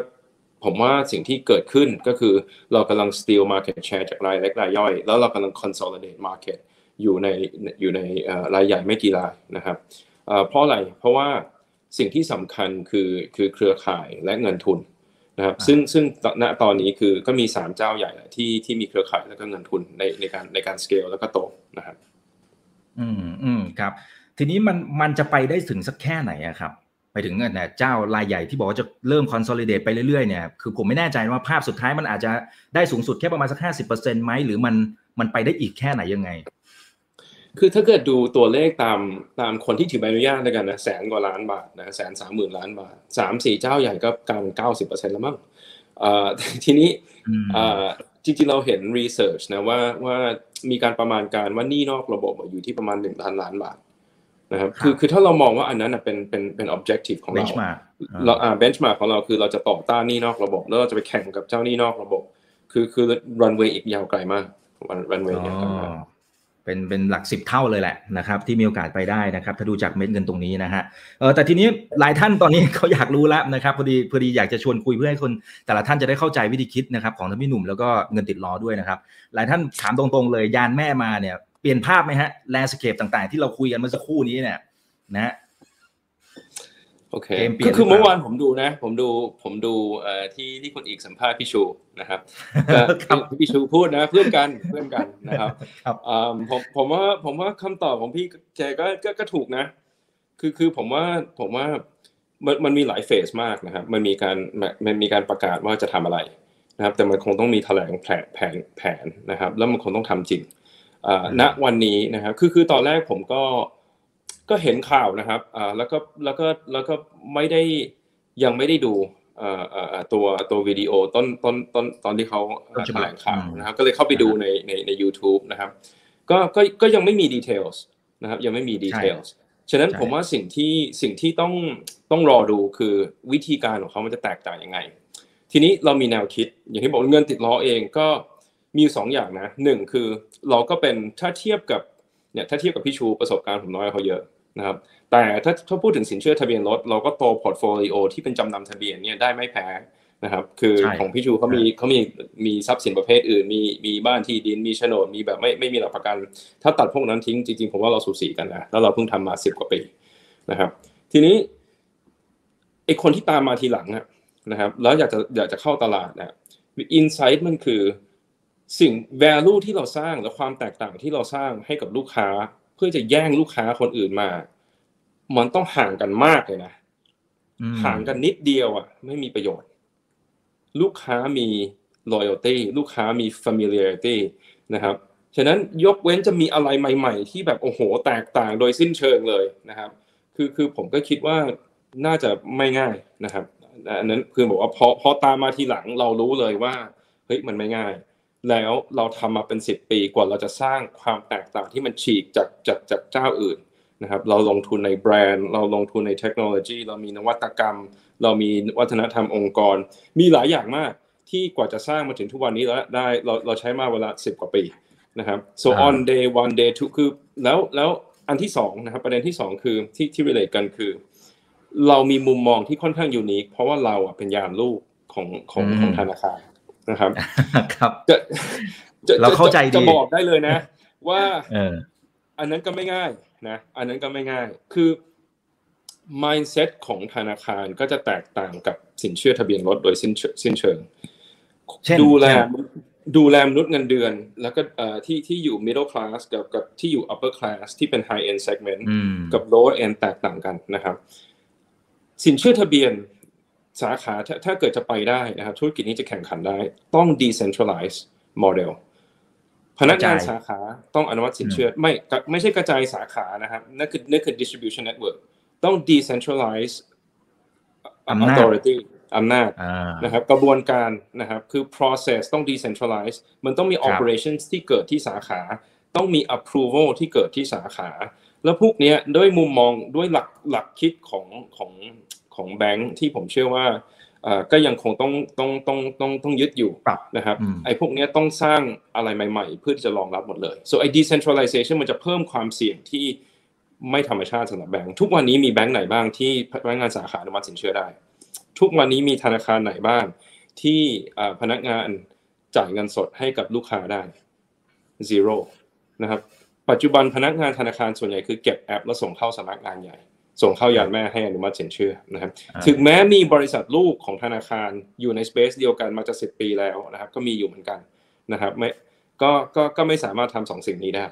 ผมว่าสิ่งที่เกิดขึ้นก็คือเรากำลัง steal market share จากรายเล็กรายย่อย แล้วเรากำลัง consolidate market อยู่ในอยู่ในรายใหญ่ไม่กี่รายนะครับเพราะอะไรเพราะว่าสิ่งที่สำคัญคือคือเครือข่ายและเงินทุนนะครับซึ่งซึ่งณตอนนี้คือก็มี 3 เจ้าใหญ่ที่ที่มีเครือข่ายแล้วก็เงินทุนในในการในการ scale แล้วก็โตนะครับ อืมอืมครับ ทีนี้มันมันจะไปได้ถึงสักแค่ไหนครับ ไปถึงเนี่ยเจ้ารายใหญ่ที่บอกว่าจะเริ่มคอนโซลิเดตไปเรื่อยๆเนี่ยคือผมไม่แน่ใจว่าภาพสุดท้ายมันอาจจะได้สูงสุดแค่ประมาณสักห้าสิบเปอร์เซ็นต์ไหมหรือมันมันไปได้อีกแค่ไหนยังไง คือถ้าเกิดดูตัวเลขตามตามคนที่ถือใบอนุญาตแล้วกันนะแสนกว่าล้านบาทนะแสนสามหมื่นล้านบาทสามสี่เจ้าใหญ่ก็การเก้าสิบเปอร์เซ็นต์แล้วมั้งทีนี้จริงๆเราเห็นรีเสิร์ชนะว่าว่ามีการประมาณการว่านี่นอกระบบอยู่ที่ประมาณหนึ่งพันล้านบาท นะครับคือคือถ้าเรามองว่าอันนั้นเป็นเป็นเป็น objective ของเราเราอ่า benchmark ของเราคือเราจะต่อต้านนี่นอกระบบแล้วเราจะไปแข่งกับเจ้านี่นอกระบบ คือคือ runway อีกยาวไกลมาก runway ยาวไกลมากเป็นเป็นหลักสิบเท่าเลยแหละนะครับ ที่มีโอกาสไปได้นะครับ ถ้าดูจากเม็ดเงินตรงนี้นะฮะเออแต่ทีนี้หลายท่านตอนนี้เขาอยากรู้แล้วนะครับพอดีพอดีอยากจะชวนคุยเพื่อให้คน แต่ละท่านจะได้เข้าใจวิธีคิดนะครับของท่านพี่หนุ่มแล้วก็เงินติดล้อด้วยนะครับ หลายท่านถามตรงๆเลยยานแม่มาเนี่ย เปลี่ยนภาพไหมฮะแลนด์สเคปต่างๆ ที่เราคุยกันเมื่อสักครู่นี้เนี่ย นะโอเคก็คือเมื่อวานผมดูนะ ผมดูผมดูเอ่อที่ที่คนอีกสัมภาษณ์พี่ชูนะครับพี่ชูพูดนะเพื่อนกันเพื่อนกันนะครับอ่าผมผมว่าผมว่าคำตอบของพี่แกก็ก็ก็ถูกนะ คือคือผมว่าผมว่ามันมันมีหลายเฟสมากนะครับ มันมีการมันมีการประกาศว่าจะทำอะไรนะครับ แต่มันคงต้องมีแถลงแผนแผนแผนนะครับ แล้วมันคงต้องทำจริงอ่า ณวันนี้นะครับคือคือตอนแรกผมก็ก็เห็นข่าวนะครับอ่าแล้วก็แล้วก็แล้วก็ไม่ได้ยังไม่ได้ดูอ่าอ่าตัวตัววิดีโอต้นต้นต้นตอนที่เขาแถลงข่าวนะครับ ก็เลยเข้าไปดูในในใน YouTube นะครับก็ก็ก็ยังไม่มี details นะครับยังไม่มี details ฉะนั้นผมว่าสิ่งที่สิ่งที่ต้องต้องรอดูคือวิธีการของเขามันจะแตกต่างยังไง ทีนี้เรามีแนวคิด อย่างที่บอกเงินติดล้อเองก็ มีสองอย่างนะหนึ่งคือเราก็เป็นถ้าเทียบกับเนี่ยถ้าเทียบกับพี่ชูประสบการณ์ผมน้อยเขาเยอะนะครับแต่ถ้าถ้าพูดถึงสินเชื่อทะเบียนรถเราก็โต portfolio ที่เป็นจำนำทะเบียนเนี่ยได้ไม่แพ้นะครับคือของพี่ชูเขามีเขามีมีทรัพย์สินประเภทอื่น มีมีบ้านที่ดินมีโฉนดมีแบบไม่ไม่มีหลักประกัน ถ้าตัดพวกนั้นทิ้งจริงๆผมว่าเราสูสีกันนะแล้วเราเพิ่งทำมาสิบกว่าปีนะครับ ทีนี้ไอคนที่ตามมาทีหลังนะครับแล้วอยากจะอยากจะเข้าตลาดนะอินไซต์มันคือ สิ่ง value ที่เราสร้างและความแตกต่างที่เราสร้างให้กับลูกค้าพื่อจะแย่งลูกค้าคนอื่นมา มันต้องห่างกันมากเลยนะห่างกันนิดเดียวอะ ไม่มีประโยชน์ ลูกค้ามี loyalty ลูกค้ามี familiarity นะครับฉะนั้นยกเว้นจะมีอะไรใหม่ ๆ ที่แบบโอ้โห แตกต่างโดยสิ้นเชิงเลยนะครับ คือคือผมก็คิดว่าน่าจะไม่ง่ายนะครับอันนั้นคือบอกว่าพอพอตามมาทีหลังเรารู้เลยว่าเฮ้ยมันไม่ง่าย แล้วเราทำมาเป็นสิบปีกว่าเราจะสร้างความแตกต่างที่มันฉีกจากจากจากเจ้าอื่นนะครับเราลงทุนในแบรนด์ เราลงทุนในเทคโนโลยี เรามีนวัตกรรม เรามีวัฒนธรรมองค์กร มีหลายอย่างมากที่กว่าจะสร้างมาถึงทุกวันนี้แล้วได้เราเราใช้มาเวลาสิบกว่าปีนะครับ so on day one day two คือแล้วแล้วอันที่สองนะครับประเด็นที่สองคือที่ที่ relate กันคือ เรามีมุมมองที่ค่อนข้างยูนิคเพราะว่าเราอะเป็นยานลูกของของของธนาคาร นะครับครับจะจะเราเข้าใจดีจะบอกได้เลยนะ ว่าเอออันนั้นก็ไม่ง่ายนะ อันนั้นก็ไม่ง่าย คือ mindset ของธนาคารก็จะแตกต่างกับสินเชื่อทะเบียนรถโดยสิ้นเชิงสิ้นเชิงเช่นดูแลเช่นดูแลมนุษย์เงินเดือน แล้วก็เอ่อที่ที่อยู่ middle class กับกับที่อยู่ upper class ที่เป็น high end segment อืมกับ lower end แตกต่างกันนะครับ สินเชื่อทะเบียน สาขาถ้าถ้าเกิดจะไปได้นะครับ ธุรกิจนี้จะแข่งขันได้ ต้อง decentralize model พนักงานกระจายสาขาต้องอนุมัติสินเชื่อไม่กะไม่ใช่กระจายสาขานะครับนั่นคือนั่นคือ distribution network ต้อง decentralize อำนาจ authority อำนาจอ่านะครับกระบวนการนะครับคือ process ต้อง decentralize มันต้องมีครับ operations ที่เกิดที่สาขา ต้องมี approval ที่เกิดที่สาขา แล้วพวกเนี้ยด้วยมุมมองด้วยหลักหลักคิดของของ ของแบงค์ที่ผมเชื่อว่าเอ่อก็ยังคงต้องต้องต้องต้องต้องยึดอยู่ปรับนะครับอืมไอ้พวกเนี้ยต้องสร้างอะไรใหม่ ๆ เพื่อที่จะรองรับหมดเลย so ไอ้ decentralization มันจะเพิ่มความเสี่ยงที่ไม่ธรรมชาติสำหรับแบงค์ทุกวันนี้มีแบงค์ไหนบ้างที่พนักงานสาขาอนุมัติสินเชื่อได้ ทุกวันนี้มีธนาคารไหนบ้างที่เอ่อพนักงานจ่ายเงินสดให้กับลูกค้าได้ zero นะครับปัจจุบันพนักงานธนาคารส่วนใหญ่คือเก็บแอปแล้วส่งเข้าสำนักงานใหญ่ ส่งเข้ายานแม่ให้อนุมัติสินเชื่อนะครับอ่าถึงแม้มีบริษัทลูกของธนาคารอยู่ในสเปซเดียวกันมาจะสิบปีแล้วนะครับ ก็มีอยู่เหมือนกันนะครับไม่ก็ก็ก็ไม่สามารถทำสองสิ่งนี้ได้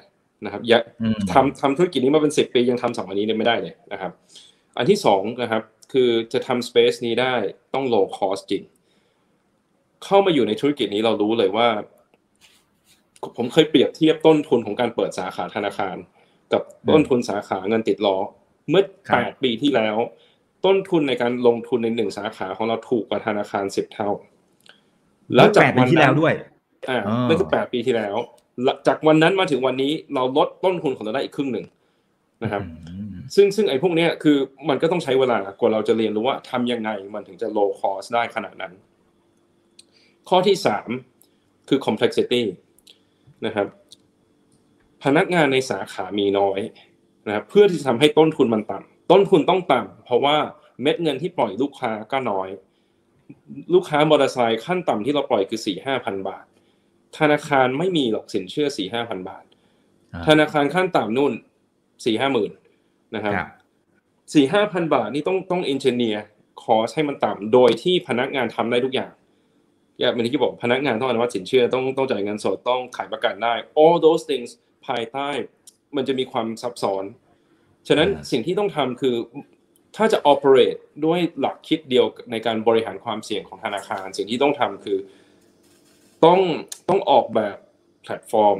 นะครับอย่าอืมทำทำธุรกิจนี้มาเป็นสิบปียังทำสองอันนี้เนี่ยไม่ได้เลยนะครับ อันที่สองนะครับคือจะทำ space นี้ได้ต้อง low cost จริง เข้ามาอยู่ในธุรกิจนี้เรารู้เลยว่า ผมเคยเปรียบเทียบต้นทุนของการเปิดสาขาธนาคาร กับต้นทุนสาขาเงินติดล้อ เมื่อครับแปดปีที่แล้ว ต้นทุนในการลงทุนในหนึ่งสาขาของเราถูกกว่าธนาคารสิบเท่า แล้วแปดปีที่แล้วด้วย อ่าอ๋อนั่นคือแปดปีที่แล้วหลังจากวันนั้นมาถึงวันนี้เราลดต้นทุนของเราได้อีกครึ่งหนึ่งนะครับอืมซึ่งซึ่งไอ้พวกเนี้ยคือมันก็ต้องใช้เวลากว่าเราจะเรียนรู้ว่าทำยังไงมันถึงจะ low cost ได้ขนาดนั้น ข้อที่สามคือ complexity นะครับ พนักงานในสาขามีน้อย นะครับเพื่อที่จะทำให้ต้นทุนมันต่ำต้นทุนต้องต่ำเพราะว่าเม็ดเงินที่ปล่อยลูกค้าก็น้อย ลูกค้ามอเตอร์ไซค์ขั้นต่ำที่เราปล่อยคือสี่ห้าพันบาท ธนาคารไม่มีหรอกสินเชื่อสี่ห้าพันบาทอ่าธนาคารขั้นต่ำนู่นสี่ห้าหมื่นนะครับครับสี่ห้าพันบาทนี่ต้องต้องเอนจิเนียร์คอสให้มันต่ำโดยที่พนักงานทำได้ทุกอย่างอย่างเมื่อกี้บอกพนักงานต้องอนุมัติสินเชื่อต้องต้องจ่ายเงินสดต้องขายประกันได้ all those things ภายใต้ มันจะมีความซับซ้อน ฉะนั้นอ่าสิ่งที่ต้องทำคือถ้าจะ operate ด้วยหลักคิดเดียวในการบริหารความเสี่ยงของธนาคาร สิ่งที่ต้องทำคือ ต้องต้องออกแบบแพลตฟอร์ม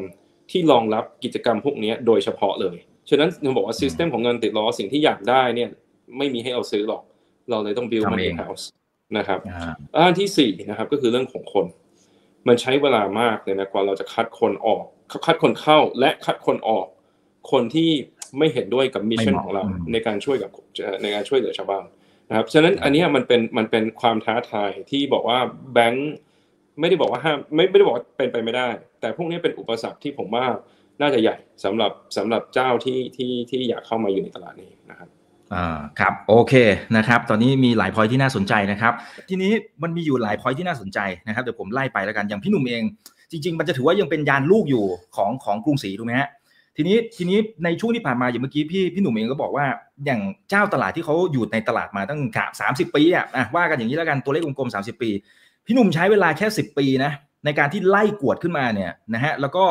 ที่รองรับกิจกรรมพวกนี้โดยเฉพาะเลย ฉะนั้นผมบอกว่า system ของเงินติดล้อสิ่งที่อยากได้เนี่ยไม่มีให้เราซื้อหรอก เราเลยต้อง build ทำมันเอง in house นะครับอ่าอันที่สี่นะครับก็คือเรื่องของคน มันใช้เวลามากเลยนะกว่าเราจะคัดคนออก คัดคนเข้าและคัดคนออก คนที่ไม่เห็นด้วยกับ mission ไม่เหมาะของเราอืมในการช่วยกับในการช่วยเหลือชาวบ้านนะครับฉะนั้นอันเนี้ยมันเป็นมันเป็นความท้าทายที่บอกว่าแบงค์ไม่ได้บอกว่าห้ามไม่ไม่ได้บอกว่าเป็นไปไม่ได้ แต่พวกนี้เป็นอุปสรรคที่ผมว่าน่าจะใหญ่สำหรับสำหรับเจ้าที่ที่ที่อยากเข้ามาอยู่ในตลาดนี้นะครับอ่าครับโอเคนะครับ ตอนนี้มีหลายพอยที่น่าสนใจนะครับ ทีนี้มันมีอยู่หลายพอยที่น่าสนใจนะครับเดี๋ยวผมไล่ไปแล้วกันอย่างพี่หนุ่มเอง จริง ๆ มันจะถือว่ายังเป็นยานลูกอยู่ของของกรุงศรีถูกไหมฮะ ทีนี้ทีนี้ในช่วงที่ผ่านมาอย่างเมื่อกี้พี่พี่หนุ่มเองก็บอกว่า อย่างเจ้าตลาดที่เขาอยู่ในตลาดมาตั้งสามสิบปีอะว่ากันอย่างนี้แล้วกันตัวเลขกลมๆสามสิบปี พี่หนุ่มใช้เวลาแค่สิบปีนะในการที่ไล่กวดขึ้นมาเนี่ยนะฮะแล้วก็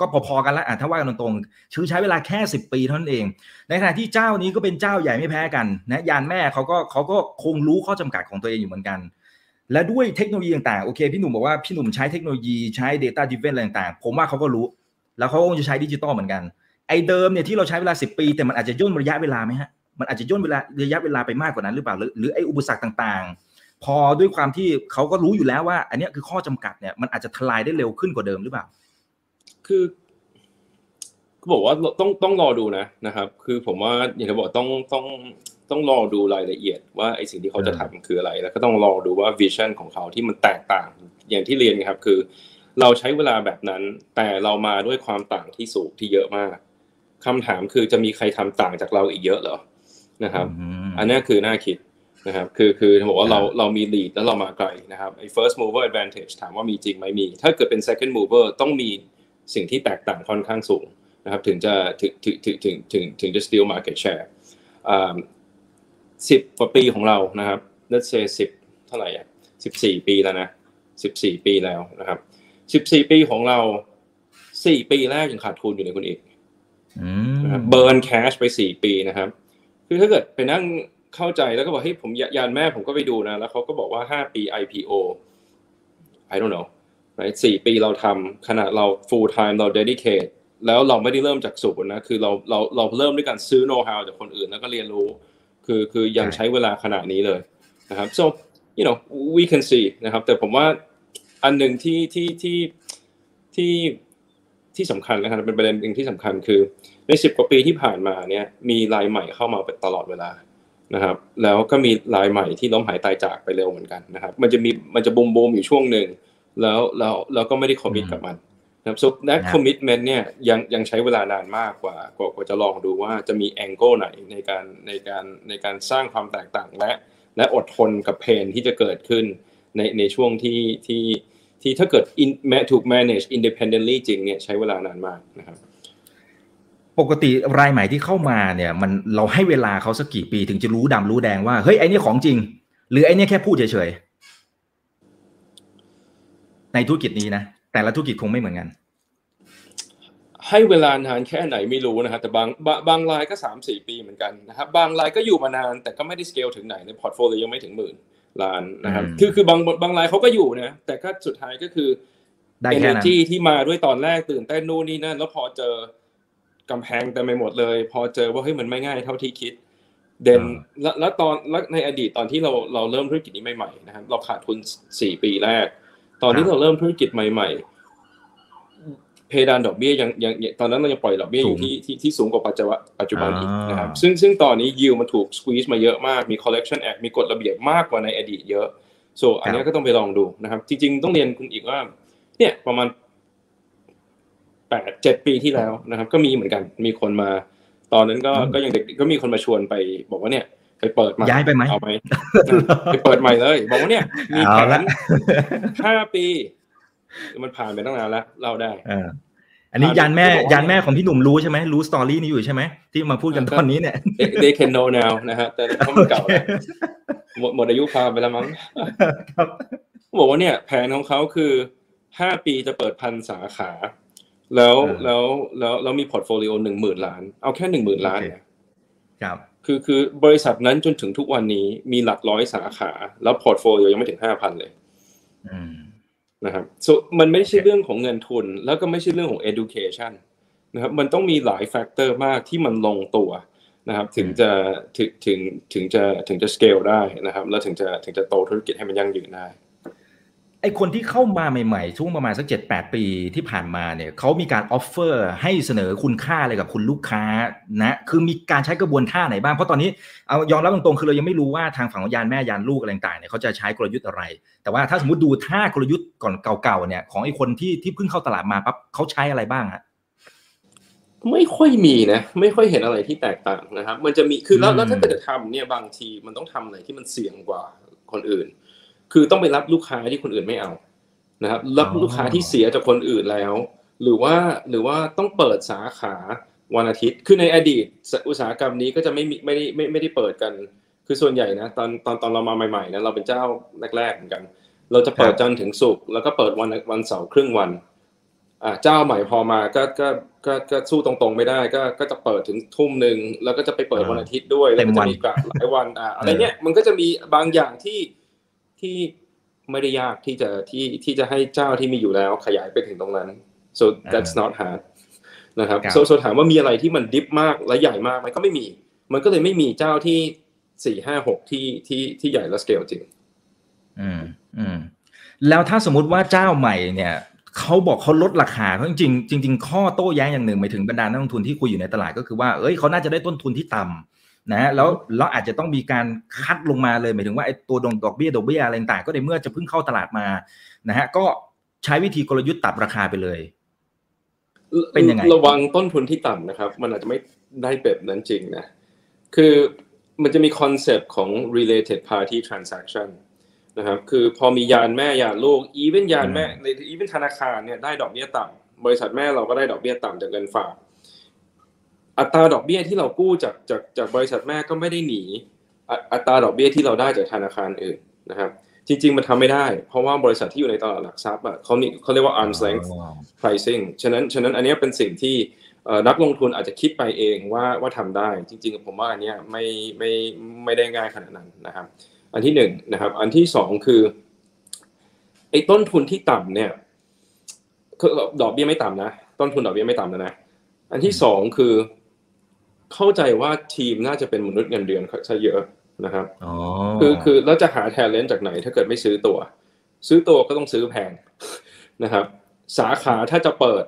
ก็พอๆกันละอะถ้าว่ากันตรงๆชื่อใช้เวลาแค่สิบปีเท่านั้นเอง ในขณะที่เจ้านี้ก็เป็นเจ้าใหญ่ไม่แพ้กันนะยานแม่เขาก็เขาก็คงรู้ข้อจำกัดของตัวเองอยู่เหมือนกัน และด้วยเทคโนโลยีต่างๆโอเค พี่หนุ่มบอกว่าพี่หนุ่มใช้เทคโนโลยีใช้ Data Driven อะไรต่างๆ ผมว่าเขาก็รู้ แล้วเขาก็คงจะใช้ดิจิตอลเหมือนกัน ไอ้เดิมเนี่ยที่เราใช้เวลา 10 ปี แต่มันอาจจะย่นระยะเวลาไหมฮะ มันอาจจะย่นเวลาระยะเวลาไปมากกว่านั้นหรือเปล่า หรือหรือไอ้อุปสรรคต่างๆ พอด้วยความที่เขาก็รู้อยู่แล้วว่า อันนี้คือข้อจำกัดเนี่ยมันอาจจะทลายได้เร็วขึ้นกว่าเดิมหรือเปล่า คือก็บอกว่าต้องต้องรอดูนะนะครับ คือผมว่าอย่างที่บอกต้องต้องต้องรอดูรายละเอียดว่าไอสิ่งที่เขาจะทำคืออะไร แล้วก็ต้องรอดูว่าวิชั่นของเขาที่มันแตกต่าง อย่างที่เรียนครับ คือ เราใช้เวลาแบบนั้น แต่เรามาด้วยความต่างที่สูงที่เยอะมากคำถามคือจะมีใครทำต่างจากเราอีกเยอะเหรอนะครับ อันนี้คือน่าคิดนะครับ คือคือบอกว่าเราเรามี lead แล้วเรามาไกลนะครับไอ้ first mover advantage ถามว่ามีจริงไหมมี ถ้าเกิดเป็น second mover ต้องมีสิ่งที่แตกต่างค่อนข้างสูงนะครับ ถึงจะถึงถึงถึงถึงถึงถึงจะ steal market share สิบกว่าปีของเรานะครับ let's say สิบเท่าไหร่อะสิบสี่ปีแล้วนะสิบสี่ปีแล้วนะครับ สิบสี่ปีของเราสี่ปีแรกยังขาดทุนอยู่ในคุณอีกนะครับเบิร์นแคชไปสี่ปีนะครับ คือถ้าเกิดไปนั่งเข้าใจแล้วก็บอกให้ผมยานแม่ผมก็ไปดูนะ แล้วเขาก็บอกว่าห้าปี IPO I don't know สี่ปีเราทำขณะเรา full time เรา dedicate แล้วเราไม่ได้เริ่มจากศูนย์นะ คือเราเราเราเริ่มด้วยการซื้อ know how จากคนอื่นแล้วก็เรียนรู้ คือคือยังใช้เวลาขนาดนี้เลยนะครับ so you know we can see นะครับ แต่ผมว่า อันหนึ่งที่ที่ที่ที่ที่สำคัญนะครับเป็นประเด็นหนึ่งที่สำคัญคือ ในสิบกว่าปีที่ผ่านมาเนี่ยมีรายใหม่เข้ามาเป็นตลอดเวลานะครับ แล้วก็มีรายใหม่ที่ล้มหายตายจากไปเร็วเหมือนกันนะครับ มันจะมีมันจะบูมบูมอยู่ช่วงหนึ่งแล้วแล้วเราก็ไม่ได้คอมมิตกับมันนะครับ so that commitment เนี่ยยังยังใช้เวลานานมากกว่ากว่าจะลองดูว่าจะมีแองเกิลไหนในการในการในการสร้างความแตกต่างและ และอดทนกับเพนที่จะเกิดขึ้นในในช่วงที่ที่ ที่ถ้าเกิดแม้ถูก manage independently จริงเนี่ยใช้เวลานานมากนะครับ ปกติรายใหม่ที่เข้ามาเนี่ย มันเราให้เวลาเขาสักกี่ปีถึงจะรู้ดำรู้แดงว่าเฮ้ยไอ้นี่ของจริง หรือไอ้นี่แค่พูดเฉยๆในธุรกิจนี้นะแต่ละธุรกิจคงไม่เหมือนกัน ให้เวลานานแค่ไหนไม่รู้นะครับแต่บางบางรายก็สามสี่ปีเหมือนกันนะครับบางรายก็อยู่มานานแต่ก็ไม่ได้สเกลถึงไหนใน portfolio ยังไม่ถึงหมื่น ล้านนะครับคือคือบางบางรายเขาก็อยู่นะแต่ก็สุดท้ายก็คือ energy ที่มาด้วยตอนแรกตื่นเต้นนู่นนี่นั่นแล้วพอเจอกำแพงเต็มไปหมดเลย พอเจอว่าเฮ้ยมันไม่ง่ายเท่าที่คิด then แล้วตอนแล้วในอดีตตอนที่เราเราเริ่มธุรกิจนี้ใหม่ๆนะครับเราขาดทุนสี่ปีแรก ตอนที่เราเริ่มธุรกิจใหม่ๆเพ ดานดอกเบี้ยยังยังตอนนั้นเรายังปล่อยดอกเบี้ยอยู่ที่ที่ที่สูงกว่าปัจจุบันปัจจุบันอีกนะครับซึ่งซึ่งตอนนี้ยิวมันถูกสควีซมาเยอะมากมี collection act มีกฎระเบียบมากกว่าในอดีตเยอะโซอันนี้ก็ต้องไปลองดูนะครับ จริง ๆ ต้องเรียนคุณอีกว่า เนี่ยประมาณแปดเจ็ดปีที่แล้วนะครับ ก็มีเหมือนกันมีคนมา ตอนนั้นก็ก็ยังเด็กก็มีคนมาชวนไป บอกว่าเนี่ยไปเปิดมาย้ายไปไหมเอาไหมไปเปิดใหม่เลย บอกว่าเนี่ยมีแผนห้าปี มันผ่านไปตั้งนานแล้วเล่าได้อันนี้ยานแม่ยานแม่ของพี่หนุ่มรู้ใช่ไหมรู้ story นี้อยู่ใช่ไหมที่มาพูดกันตอนนี้เนี่ย they can know now นะฮะแต่เขามันเก่าหมดหมดอายุความไปแล้วมั้งบอกว่าเนี่ยแผนของเขาคือห้าปีจะเปิดพันสาขา แล้วแล้วแล้วแล้วมี portfolio หนึ่งหมื่นล้าน เอาแค่หนึ่งหมื่นล้านเนี่ยครับคือคือบริษัทนั้นจนถึงทุกวันนี้มีหลักร้อยสาขา แล้ว portfolio ยังไม่ถึงห้าพันเลย นะครับ so มันไม่ใช่เรื่องของเงินทุน แล้วก็ไม่ใช่เรื่องของ education นะครับมันต้องมีหลาย factor มากที่มันลงตัวนะครับถึงจะถึงถึงถึงจะถึงจะ scale ได้นะครับ แล้วถึงจะถึงจะโตธุรกิจให้มันยั่งยืนได้ ไอคนที่เข้ามาใหม่ๆ ช่วงประมาณสักเจ็ดแปดปีที่ผ่านมาเนี่ยเขามีการ offer ให้เสนอคุณค่าอะไรกับคุณลูกค้านะ คือมีการใช้กระบวนท่าไหนบ้าง เพราะตอนนี้เอายอมรับตรงๆ คือเรายังไม่รู้ว่าทางฝั่งของยานแม่ยานลูกอะไรต่างๆเนี่ยเขาจะใช้กลยุทธ์อะไร แต่ว่าถ้าสมมติดูท่ากลยุทธ์ก่อนเก่าๆเนี่ยของไอคนที่ที่เพิ่งเข้าตลาดมาปั๊บเขาใช้อะไรบ้างฮะไม่ค่อยมีนะ ไม่ค่อยเห็นอะไรที่แตกต่างนะครับ มันจะมีคือแล้วแล้วถ้าเกิดจะทำเนี่ยบางทีมันต้องทำอะไรที่มันเสี่ยงกว่าคนอื่น คือต้องไปรับลูกค้าที่คนอื่นไม่เอานะครับรับลูกค้าที่เสียจากคนอื่นแล้ว หรือว่าหรือว่าต้องเปิดสาขาวันอาทิตย์ คือในอดีตอุตสาหกรรมนี้ก็จะไม่ไม่ได้ไม่ไม่ได้เปิดกัน คือส่วนใหญ่นะตอนตอนตอนเรามาใหม่ๆนะเราเป็นเจ้าแรกๆเหมือนกัน เราจะเปิดจันทร์ถึงศุกร์แล้วก็เปิดวันวันเสาร์ครึ่งวันอ่าเจ้าใหม่พอมาก็ก็ก็ก็สู้ตรงๆไม่ได้ก็ก็จะเปิดถึงทุ่มหนึ่งแล้วก็จะไปเปิดวันอาทิตย์ด้วยแล้วก็จะมีกะหลายวันอ่าอะไรเนี้ยมันก็จะมีบางอย่างที่ ที่ไม่ได้ยากที่จะที่ที่จะให้เจ้าที่มีอยู่แล้วขยายไปถึงตรงนั้น so that's not hard นะครับ so so ถามว่ามีอะไรที่มันดิฟมากและใหญ่มากไหมก็ไม่มี มันก็เลยไม่มีเจ้าที่สี่ห้าหกที่ที่ที่ใหญ่และสเกลจริง อืมอืมแล้วถ้าสมมุติว่าเจ้าใหม่เนี่ยเขาบอกเขาลดราคาเพราะจริงๆจริงๆข้อโต้แย้งอย่างหนึ่งหมายถึงบรรดานักลงทุนที่คุยอยู่ในตลาดก็คือว่าเอ้ยเขาน่าจะได้ต้นทุนที่ต่ำ นะแล้วแล้วอาจจะต้องมีการคัดลงมาเลยหมายถึงว่าไอ้ตัวดงดอกเบี้ยดอกเบี้ยอะไรต่างๆก็ในเมื่อจะเพิ่งเข้าตลาดมานะฮะก็ใช้วิธีกลยุทธ์ตัดราคาไปเลย เป็นยังไงระวังต้นทุนที่ต่ำนะครับ มันอาจจะไม่ได้แบบนั้นจริงนะคือมันจะมี concept ของ related party transaction นะครับคือพอมียานแม่ยานลูก even ยานแม่ใน even ธนาคารเนี่ยได้ดอกเบี้ยต่ำบริษัทแม่เราก็ได้ดอกเบี้ยต่ำจากเงินฝาก อัตราดอกเบี้ยที่เรากู้จากจากจากบริษัทแม่ก็ไม่ได้หนีอะอัตราดอกเบี้ยที่เราได้จากธนาคารอื่นนะครับ จริง ๆ มันทำไม่ได้ เพราะว่าบริษัทที่อยู่ในตลาดหลักทรัพย์อะเขานี่เขาเรียกว่า arm's length pricing ฉะนั้นฉะนั้นอันเนี้ยเป็นสิ่งที่เอ่อนักลงทุนอาจจะคิดไปเองว่าว่าทำได้ จริง ๆ ผมว่าอันเนี้ยไม่ไม่ไม่ได้ง่ายขนาดนั้นนะครับ อันที่หนึ่งนะครับ อันที่สองคือไอ้ต้นทุนที่ต่ำเนี่ยคือดอกเบี้ยไม่ต่ำนะ ต้นทุนดอกเบี้ยไม่ต่ำนะนะ อันที่สองคือ เข้าใจว่าทีมน่าจะเป็นมนุษย์เงินเดือนซะเยอะนะครับอ๋อคือคือแล้วจะหาแทนเลนจากไหน ถ้าเกิดไม่ซื้อตัว ซื้อตัวก็ต้องซื้อแพงนะครับ สาขาถ้าจะเปิด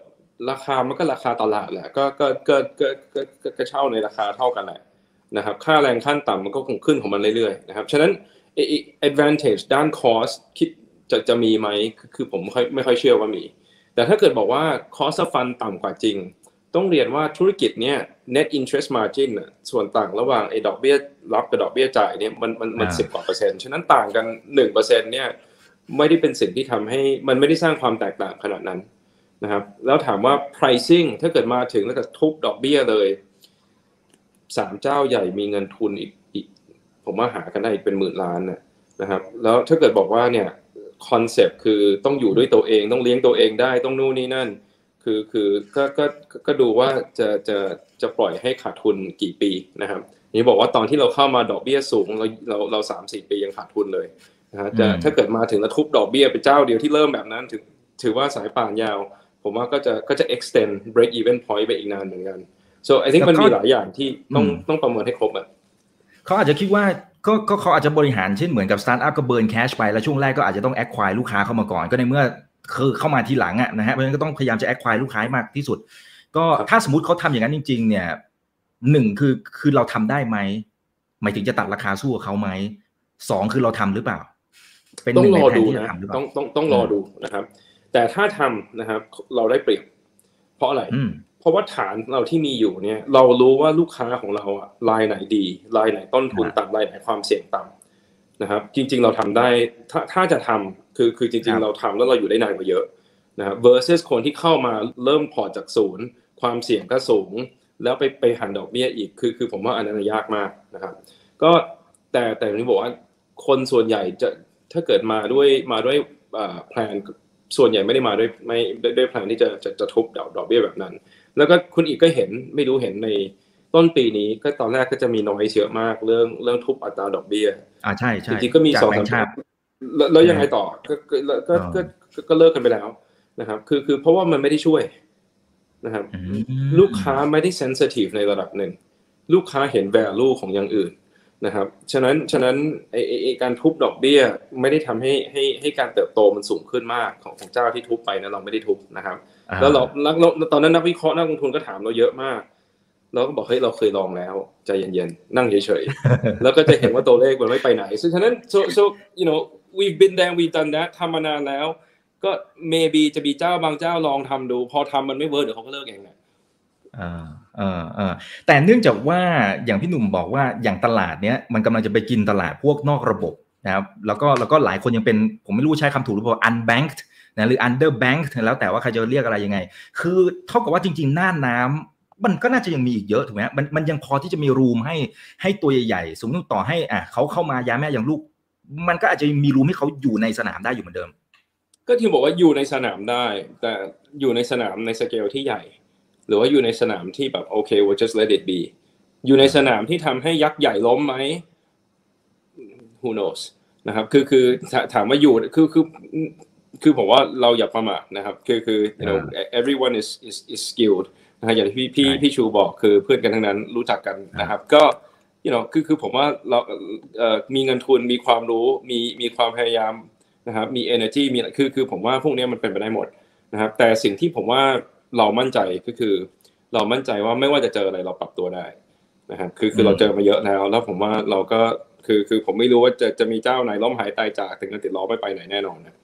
ราคามันก็ราคาตลาดแหละก็ก็ก็ก็ก็ก็ก็เช่าในราคาเท่ากันแหละนะครับ ค่าแรงขั้นต่ำมันก็คงขึ้นของมันเรื่อยๆนะครับฉะนั้นไอ้ไอ้ advantage ด้าน cost คิดจะจะมีไหมคือคือผมไม่ค่อยไม่ค่อยเชื่อว่ามี แต่ถ้าเกิดบอกว่า cost of fund ต่ำกว่าจริง ต้องเรียนว่าธุรกิจเนี่ย net interest margin น่ะส่วนต่างระหว่างไอ้ดอกเบี้ยรับกับดอกเบี้ยจ่ายเนี่ยมันมันมันสิบกว่าเปอร์เซ็นต์ฉะนั้นต่างกันหนึ่งเปอร์เซ็นต์เนี่ยไม่ได้เป็นสิ่งที่ทำให้มันไม่ได้สร้างความแตกต่างขนาดนั้นนะครับ แล้วถามว่า pricing ถ้าเกิดมาถึงแล้วก็ทุบดอกเบี้ยเลยสามเจ้าใหญ่มีเงินทุนอีกอีก ผมว่าหากันได้อีกเป็นหมื่นล้านนะนะครับ แล้วถ้าเกิดบอกว่าเนี่ยคอนเซปต์คือต้องอยู่ด้วยตัวเองต้องเลี้ยงตัวเองได้ต้องนู่นนี่นั่น คือคือก็ก็ก็ดูว่าจะจะจะปล่อยให้ขาดทุนกี่ปีนะครับนี่บอกว่าตอนที่เราเข้ามาดอกเบี้ยสูงเราเราเราสามสี่ปียังขาดทุนเลยนะฮะจะถ้าเกิดมาถึงแล้วทุบดอกเบี้ยเป็นเจ้าเดียวที่เริ่มแบบนั้นถือถือว่าสายป่านยาว ผมว่าก็จะก็จะ extend break even point ไปอีกนานเหมือนกัน so I think มันมีหลายอย่างที่ต้องต้องประเมินให้ครบอะเขาอาจจะคิดว่าก็ก็เขาอาจจะบริหารเช่นเหมือนกับสตาร์ทอัพก็เบิร์นแคชไปแล้วช่วงแรกก็อาจจะต้องแอคควายลูกค้าเข้ามาก่อน ก็ในเมื่อ คือเข้ามาทีหลังอะนะฮะเพราะฉะนั้นก็ต้องพยายามจะแอคควายลูกค้ามากที่สุด ก็ถ้าสมมติเขาทำอย่างนั้นจริง ๆ เนี่ยหนึ่งคือคือเราทำได้ไหมหมายถึงจะตัดราคาสู้กับเขาไหมสองคือเราทำหรือเปล่า เป็นหต้องนึ่งรในอแผนดูที่จะนะทำหรือเปต้อล่างต้องต้องรอดูนะครับ แต่ถ้าทำนะครับ เราได้เปรียบ เพราะอะไรอืมเพราะว่าฐานเราที่มีอยู่เนี่ย เรารู้ว่าลูกค้าของเราอะรายไหนดีรายไหนต้นทุนอ่าต่ำรายไหนความเสี่ยงต่ำนะครับ จริง ๆ เราทำได้ถ้าถ้าจะทำ คือคือจคริรังบๆเราทำแล้วเราอยู่ได้นานกว่าเยอะนะครับ versus คนที่เข้ามาเริ่มพอร์ตจากศูนย์ ความเสี่ยงก็สูง แล้วไปไปหันดอกเบี้ยอีกคือคือผมว่าอันนั้นยากมากนะครับ ก็แต่แต่ที่บอกว่าคนส่วนใหญ่จะถ้าเกิดมาด้วยมาด้วยแพลนส่วนใหญ่ไม่ได้มาด้วยไม่ด้วยด้วยแพลนที่จะจะจะทุบดอกดอกเบี้ยแบบนั้น แล้วก็คุณอีกก็เห็นไม่รู้เห็นในต้นปีนี้ก็ตอนแรกก็จะมีน้อยเยอะมากเรื่องเรื่องทุบอัตราดอกเบี้ยอ่าใช่ใช่จริงๆก็มีจากสองแบสางมค์ชาติ แล้วแล้วยังไงต่อก็ก็ก็ก็ก็ก็เลิกกันไปแล้วนะครับ คือคือเพราะว่ามันไม่ได้ช่วยนะครับอืมลูกค้าไม่ได้เซนซิทีฟในระดับหนึ่ง ลูกค้าเห็น value ของอย่างอื่นนะครับ ฉะนั้นฉะนั้นไอไอ้ไอการทุบดอกเบี้ยไม่ได้ทำให้ให้ให้การเติบโตมันสูงขึ้นมากของของเจ้าที่ทุบไปนะเราไม่ได้ทุบนะครับอ่าแล้วเราแล้วแล้วตอนนั้นนักวิเคราะห์นักลงทุนก็ถามเราเยอะมากเราก็บอกเฮ้ยเราเคยลองแล้วใจเย็นๆนั่งเฉยๆแล้วก็จะเห็นว่าตัวเลขมันไม่ไปไหนซึ่งฉะนั้น so so you know we've been there we've done that ทำมานานแล้ว ก็ maybe จะมีเจ้าบางเจ้าลองทำดู พอทำมันไม่ work เดี๋ยวเขาก็เลิกเองแหละอ่าอ่าอ่าแต่เนื่องจากว่าอย่างพี่หนุ่มบอกว่าอย่างตลาดเนี้ยมันกำลังจะไปกินตลาดพวกนอกระบบนะครับแล้วก็แล้วก็หลายคนยังเป็นผมไม่รู้ใช้คำถูกหรือเปล่า unbanked นะหรือ underbanked แล้วแต่ว่าใครจะเรียกอะไรยังไง คือเท่ากับว่าจริง ๆ หน้าน้ำมันก็น่าจะยังมีอีกเยอะถูกไหมมันมันยังพอที่จะมีรูมให้ให้ตัวใหญ่ๆ สมมติต่อให้อะเขาเข้ามายาแม่อย่างลูก มันก็อาจจะมีรูมให้เขาอยู่ในสนามได้อยู่เหมือนเดิม ก็ที่บอกว่าอยู่ในสนามได้ แต่อยู่ในสนามในสเกลที่ใหญ่ หรือว่าอยู่ในสนามที่แบบโอเค we'll just let it be อยู่ในสนามที่ทำให้ยักษ์ใหญ่ล้มไหม who knows นะครับ คือคือถาถามว่าอยู่คือคือคือผมว่าเราอย่าประมาทนะครับ คือคือ you know everyone is is is skilled นะฮะอย่างที่พี่พี่ใช่พี่ชูบอกคือเพื่อนกันทั้งนั้นรู้จักกันนะครับ ก็ you know คือคือผมว่าเราเอ่อมีเงินทุนมีความรู้มีมีความพยายามนะครับมี energy มีคือคือผมว่าพวกเนี้ยมันเป็นไปได้หมดนะครับแต่สิ่งที่ผมว่าเรามั่นใจก็คือ เรามั่นใจว่าไม่ว่าจะเจออะไรเราปรับตัวได้นะครับคือคือเราเจอมาเยอะแล้ว แล้วผมว่าเราก็คือคือผมไม่รู้ว่าจะจะมีเจ้าไหนล้มหายตายจากถึงกันติดล้อไม่ไปไหนแน่นอนนะ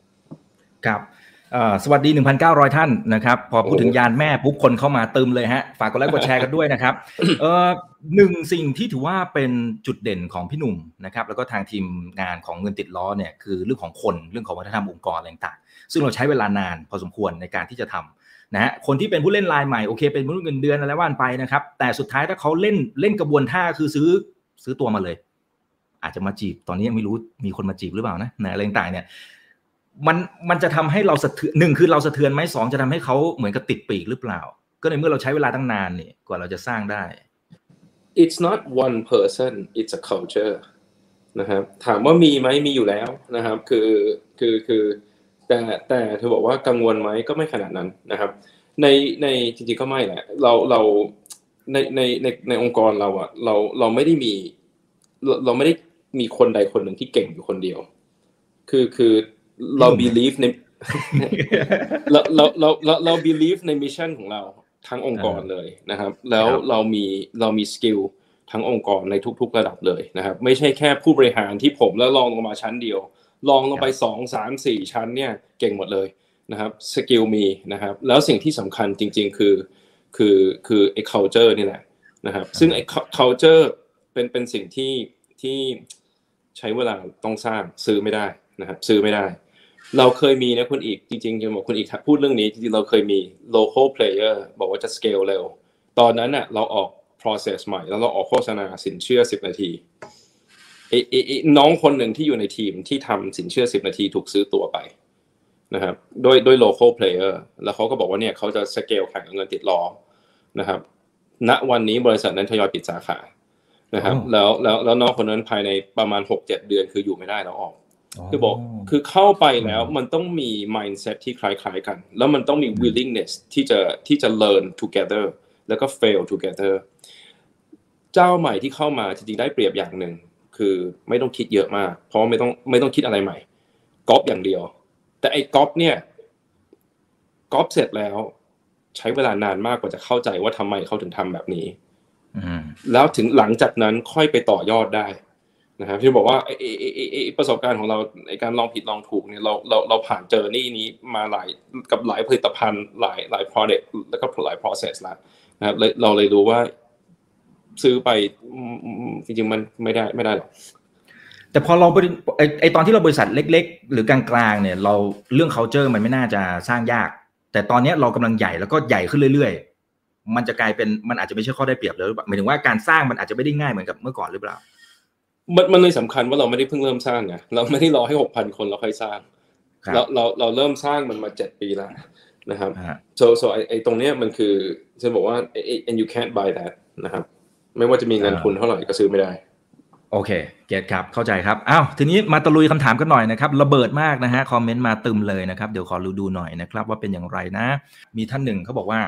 ครับ สวัสดี 1,900 ท่านนะครับ พอพูดถึงยานแม่ปุ๊บคนเข้ามาเติมเลยฮะ ฝากกดไลค์กดแชร์กันด้วยนะครับเออหนึ่งสิ่งที่ถือว่าเป็นจุดเด่นของพี่หนุ่มนะครับ แล้วก็ทางทีมงานของเงินติดล้อเนี่ยคือเรื่องของคนเรื่องของวัฒนธรรมองค์กรอะไรต่างซึ่งเราใช้เวลานานพอสมควรในการที่จะทำนะฮะคนที่เป็นผู้เล่นรายใหม่โอเคเป็นผู้เงินเดือนอะไรว่านไปนะครับ แต่สุดท้ายถ้าเขาเล่นเล่นกระบวนท่าคือซื้อซื้อตัวมาเลย อาจจะมาจีบตอนนี้ยังไม่รู้มีคนมาจีบหรือเปล่านะนะอะไรต่างเนี่ย มันมันจะทำให้เราสะเทือนหนึ่งคือเราสะเทือนไหมสองจะทำให้เขาเหมือนกับติดปีกหรือเปล่า ก็ในเมื่อเราใช้เวลาตั้งนานนี่กว่าเราจะสร้างได้ it's not one person it's a culture นะครับถามว่ามีไหมมีอยู่แล้วนะครับ คือคือคือแต่แต่เธอบอกว่ากังวลไหมก็ไม่ขนาดนั้นนะครับ ในในจริงๆก็ไม่แหละเราเราในในในในองค์กรเราอะเราเราไม่ได้มี เราไม่ได้มีคนใดคนหนึ่งที่เก่งอยู่คนเดียว คือคือ เรา believe ในเราเราเราเราเรา believe ใน mission ของเราทั้งองค์กรเลยนะครับ แล้วเรามีเรามี skill ทั้งองค์กรในทุก ๆ ระดับเลยนะครับ ไม่ใช่แค่ผู้บริหารที่ผมแล้วรองลงมาชั้นเดียว รองลงไปสองสามสี่ชั้นเนี่ยเก่งหมดเลยนะครับ skill มีนะครับ แล้วสิ่งที่สำคัญจริง ๆ คือคือคือไอ้ culture นี่แหละนะครับ ซึ่งไอ้ culture เป็นเป็นสิ่งที่ที่ใช้เวลาต้องสร้างซื้อไม่ได้ นะครับซื้อไม่ได้ เราเคยมีนะคุณอีกจริงๆจะบอกคุณอีกพูดเรื่องนี้จริงๆเราเคยมี local player บอกว่าจะ scale เร็ว ตอนนั้นน่ะเราออก process ใหม่ แล้วเราออกโฆษณาสินเชื่อ 10 นาทีไอ้น้องคนหนึ่งที่อยู่ในทีมที่ทำสินเชื่อ 10 นาทีถูกซื้อตัวไปนะครับโดยโดย local player แล้วเขาก็บอกว่าเนี่ยเขาจะ scale แข่งกับเงินติดล้อนะครับ ณวันนี้บริษัทนั้นทยอยปิดสาขานะครับ แล้วแล้วแล้วน้องคนนั้นภายในประมาณ 6-7 เดือนคืออยู่ไม่ได้แล้วออก คือบอกคือเข้าไปแล้วมันต้องมี mindset ที่คล้ายๆกัน แล้วมันต้องมี willingness ที่จะที่จะ learn together แล้วก็ fail together เจ้าใหม่ที่เข้ามาจริงๆได้เปรียบอย่างหนึ่งคือไม่ต้องคิดเยอะมาก เพราะไม่ต้องไม่ต้องคิดอะไรใหม่ก๊อปอย่างเดียว แต่ไอ้ก๊อปเนี่ยก๊อปเสร็จแล้ว ใช้เวลานานมากกว่าจะเข้าใจว่าทำไมเขาถึงทำแบบนี้แล้วถึงหลังจากนั้นค่อยไปต่อยอดได้ นะครับที่บอกว่าประสบการณ์ของเราในการลองผิดลองถูกเนี่ยเราเราเราผ่านเจอนี่นี้มาหลายกับหลายผลิตภัณฑ์หลายหลาย product แล้วก็หลาย process แล้วนะครับเราเลยรู้ว่าซื้อไปจริงๆมันไม่ได้ไม่ได้หรอกแต่พอเราไอไอตอนที่เราบริษัทเล็ก ๆ หรือกลางๆเนี่ยเราเรื่อง culture มันไม่น่าจะสร้างยาก แต่ตอนนี้เรากำลังใหญ่แล้วก็ใหญ่ขึ้นเรื่อย ๆ มันจะกลายเป็นมันอาจจะไม่ใช่ข้อได้เปรียบเลยหมายถึงว่าการสร้างมันอาจจะไม่ได้ง่ายเหมือนกับเมื่อก่อนหรือเปล่า มันมันเลยสำคัญว่าเราไม่ได้เพิ่งเริ่มสร้างไงเราไม่ได้รอให้หกพันคนเราค่อยสร้างเราเราเราเริ่มสร้างมันมาเจ็ดปีแล้วนะครับ so so ไอไอตรงเนี้ยมันคือจะบอกว่า and you can't buy that นะครับไม่ว่าจะมีเงินทุนเท่าไหร่ก็ซื้อไม่ได้ โอเค เกตครับ เข้าใจครับ อ้าว ทีนี้มาตะลุยคำถามกันหน่อยนะครับ ระเบิดมากนะฮะ คอมเมนต์มาตึมเลยนะครับ เดี๋ยวขอรูดูหน่อยนะครับ ว่าเป็นอย่างไรนะ มีท่านหนึ่งเขาบอกว่า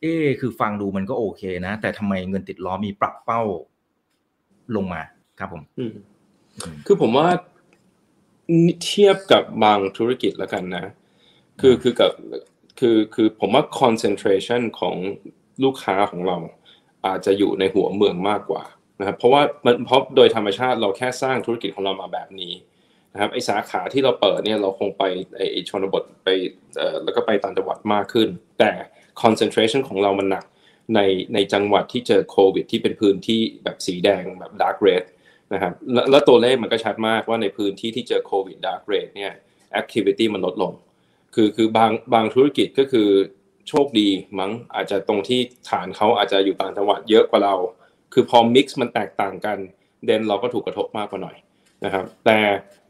เอ๊คือฟังดูมันก็โอเคนะ แต่ทำไมเงินติดล้อมีปรับเป้าลงมา ครับผมคือผมว่าเทียบกับบางธุรกิจแล้วกันนะ คือคือกับคือคือผมว่า concentration ของลูกค้าของเรา อาจจะอยู่ในหัวเมืองมากกว่านะครับเพราะว่ามันเพราะโดยธรรมชาติเราแค่สร้างธุรกิจของเรามาแบบนี้นะครับไอสาขาที่เราเปิดเนี่ยเราคงไปไอชนบทไปเอ่อแล้วก็ไปต่างจังหวัดมากขึ้น แต่ concentration ของเรามันหนักในในจังหวัดที่เจอโควิด ที่เป็นพื้นที่แบบสีแดงแบบ dark red นะครับแล้วตัวเลขมันก็ชัดมากว่าในพื้นที่ที่เจอโควิด dark red เนี่ย activity มันลดลง คือคือบางบางธุรกิจก็คือโชคดีมั้งอาจจะตรงที่ฐานเขาอาจจะอยู่ต่างจังหวัดเยอะกว่าเรา คือพอมิกซ์มันแตกต่างกัน เดนเราก็ถูกกระทบมากกว่าหน่อยนะครับ แต่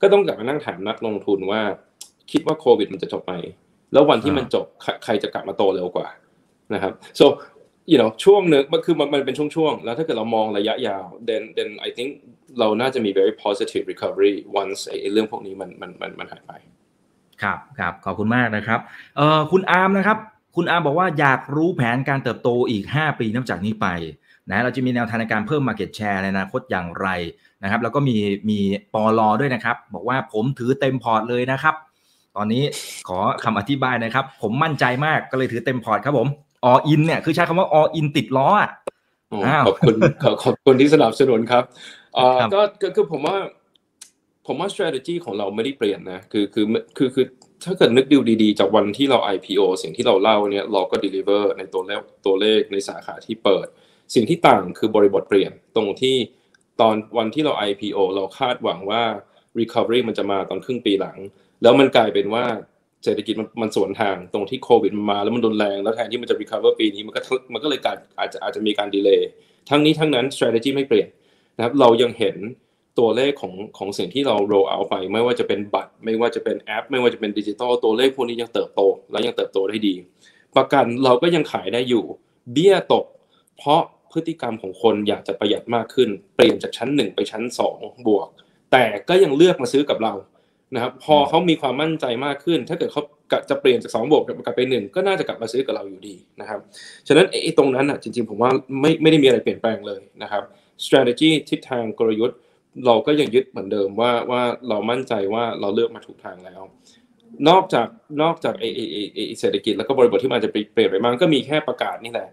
ก็ต้องกลับมานั่งถามนักลงทุนว่า คิดว่าโควิดมันจะจบไหมแล้ววันที่มันจบใครจะกลับมาโตเร็วกว่านะครับ so you know ช่วงนึงมันคือมันเป็นช่วงๆ แล้วถ้าเกิดเรามองระยะยาว then then I think เราน่าจะมี very positive recovery once ไอ้เรื่องพวกนี้มันมันมันมันหายไป ครับครับขอบคุณมากนะครับเอ่อคุณอาร์มนะครับ คุณอาร์มบอกว่าอยากรู้แผนการเติบโตอีก 5 ปีนับจากนี้ไปนะเราจะมีแนวทางในการเพิ่ม market share ในอนาคตอย่างไรนะครับ แล้วก็มีมีปอลอด้วยนะครับ บอกว่าผมถือเต็มพอร์ตเลยนะครับ ตอนนี้ขอคำอธิบายนะครับ ผมมั่นใจมากก็เลยถือเต็มพอร์ตครับผม all in เนี่ยคือใช้คำว่า all in ติดล้ออะขอบคุณขอบคุณที่สนับสนุนครับก็คือผมว่าผมว่า strategy ของเราไม่ได้เปลี่ยนนะคือคือคือคือถ้าเกิดนึกดูดีๆ จากวันที่เรา IPO สิ่งที่เราเล่าเนี่ยเราก็ deliver ในตัวเลขตัวเลขในสาขาที่เปิด สิ่งที่ต่างคือบริบทเปลี่ยนตรงที่ตอนวันที่เรา IPO เราคาดหวังว่า recovery มันจะมาตอนครึ่งปีหลัง แล้วมันกลายเป็นว่า เศรษฐกิจมันมันสวนทางตรงที่โควิดมันมาแล้วมันรุนแรงแล้วแทนที่มันจะ recover ปีนี้มันก็มันก็เลยการอาจจะอาจจะมีการดีเลย์ทั้งนี้ทั้งนั้น strategy ไม่เปลี่ยนนะครับเรายังเห็นตัวเลขของของสิ่งที่เรา roll out ไป ไม่ว่าจะเป็นบัตร ไม่ว่าจะเป็นแอป ไม่ว่าจะเป็นดิจิตอลตัวเลขพวกนี้ยังเติบโต และยังเติบโตได้ดี ประกันเราก็ยังขายได้อยู่ เบี้ยตก เพราะพฤติกรรมของคนอยากจะประหยัดมากขึ้น เปลี่ยนจากชั้น 1 ไปชั้น 2 บวก แต่ก็ยังเลือกมาซื้อกับเรา นะครับพอเขามีความมั่นใจมากขึ้น ถ้าเกิดเขาจะเปลี่ยนจาก2บวกกลับไปหนึ่งก็น่าจะกลับมาซื้อกับเราอยู่ดีนะครับฉะนั้นไอ้ตรงนั้นอะจริงๆ ผมว่าไม่ไม่ได้มีอะไรเปลี่ยนแปลงเลยนะครับ strategy ทิศทางกลยุทธ์ เราก็ยังยึดเหมือนเดิมว่าว่าเรามั่นใจว่าเราเลือกมาถูกทางแล้ว นอกจากนอกจากไอไอไอเศรษฐกิจแล้วก็บริบทที่มันจะเปลี่ยนไปมากก็มีแค่ประกาศนี่แหละ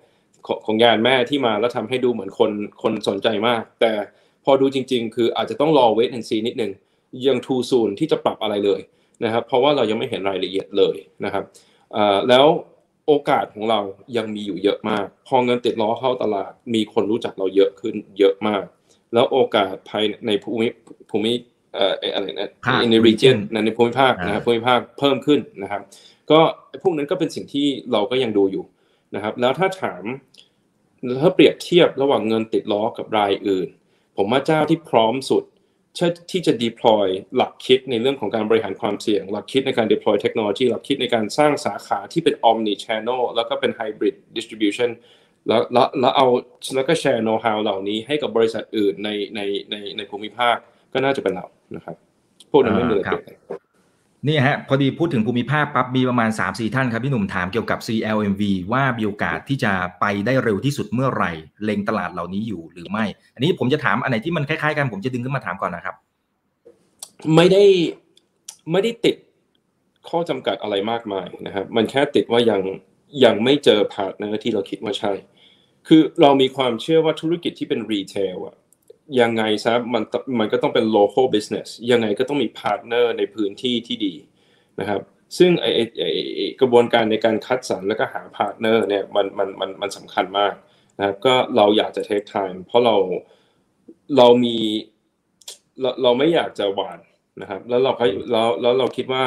ของงานแม่ที่มาแล้วทำให้ดูเหมือนคนคนสนใจมาก แต่พอดูจริง ๆ คืออาจจะต้องรอเวทแอนซีนิดนึง ยังทูซูนที่จะปรับอะไรเลยนะครับ เพราะว่าเรายังไม่เห็นรายละเอียดเลยนะครับแล้วโอกาสของเรายังมีอยู่เยอะมาก พอเงินติดล้อเข้าตลาด มีคนรู้จักเราเยอะขึ้นเยอะมาก แล้วโอกาสภายในภูมิภูมิเอ่ออะไรนะใน region ในภูมิภาคนะครับภูมิภาคเพิ่มขึ้นนะครับ ก็พวกนั้นก็เป็นสิ่งที่เราก็ยังดูอยู่นะครับ แล้วถ้าถามถ้าเปรียบเทียบระหว่างเงินติดล้อกับรายอื่น ผมว่าเจ้าที่พร้อมสุด ที่จะ deploy หลักคิดในเรื่องของการบริหารความเสี่ยง หลักคิดในการ deploy เทคโนโลยีหลักคิดในการสร้างสาขาที่เป็น omni channel แล้วก็เป็น hybrid distribution แล้วแล้วแล้วเอาแล้วก็แชร์โน้ตฮาวเหล่านี้ให้กับบริษัทอื่นในในในในภูมิภาคก็น่าจะเป็นเรานะครับพวกนั้นไม่มีอะไรเปลี่ยน นี่ฮะพอดีพูดถึงภูมิภาคปั๊บมีประมาณ 3-4 ท่านครับพี่หนุ่มถามเกี่ยวกับ CLMV ว่ามีโอกาสที่จะไปได้เร็วที่สุดเมื่อไหร่ เล็งตลาดเหล่านี้อยู่หรือไม่ อันนี้ผมจะถามอันไหนที่มันคล้ายๆกันผมจะดึงขึ้นมาถามก่อนนะครับ ไม่ได้ไม่ได้ติดข้อจำกัดอะไรมากมายนะครับ มันแค่ติดว่ายังยังไม่เจอ partner ที่เราคิดว่าใช่ คือเรามีความเชื่อว่าธุรกิจที่เป็น retail อะ ยังไงซะมันมันก็ต้องเป็น local business ยังไงก็ต้องมี partner ในพื้นที่ที่ดีนะครับ ซึ่งไอ้ไอ้กระบวนการในการคัดสรรแล้วก็หา partner เนี่ยมันมันมันมันสำคัญมากนะครับ ก็เราอยากจะ take time เพราะเราเรามีเราเราไม่อยากจะหวานนะครับ แล้วเราแล้วแล้วเราคิดว่า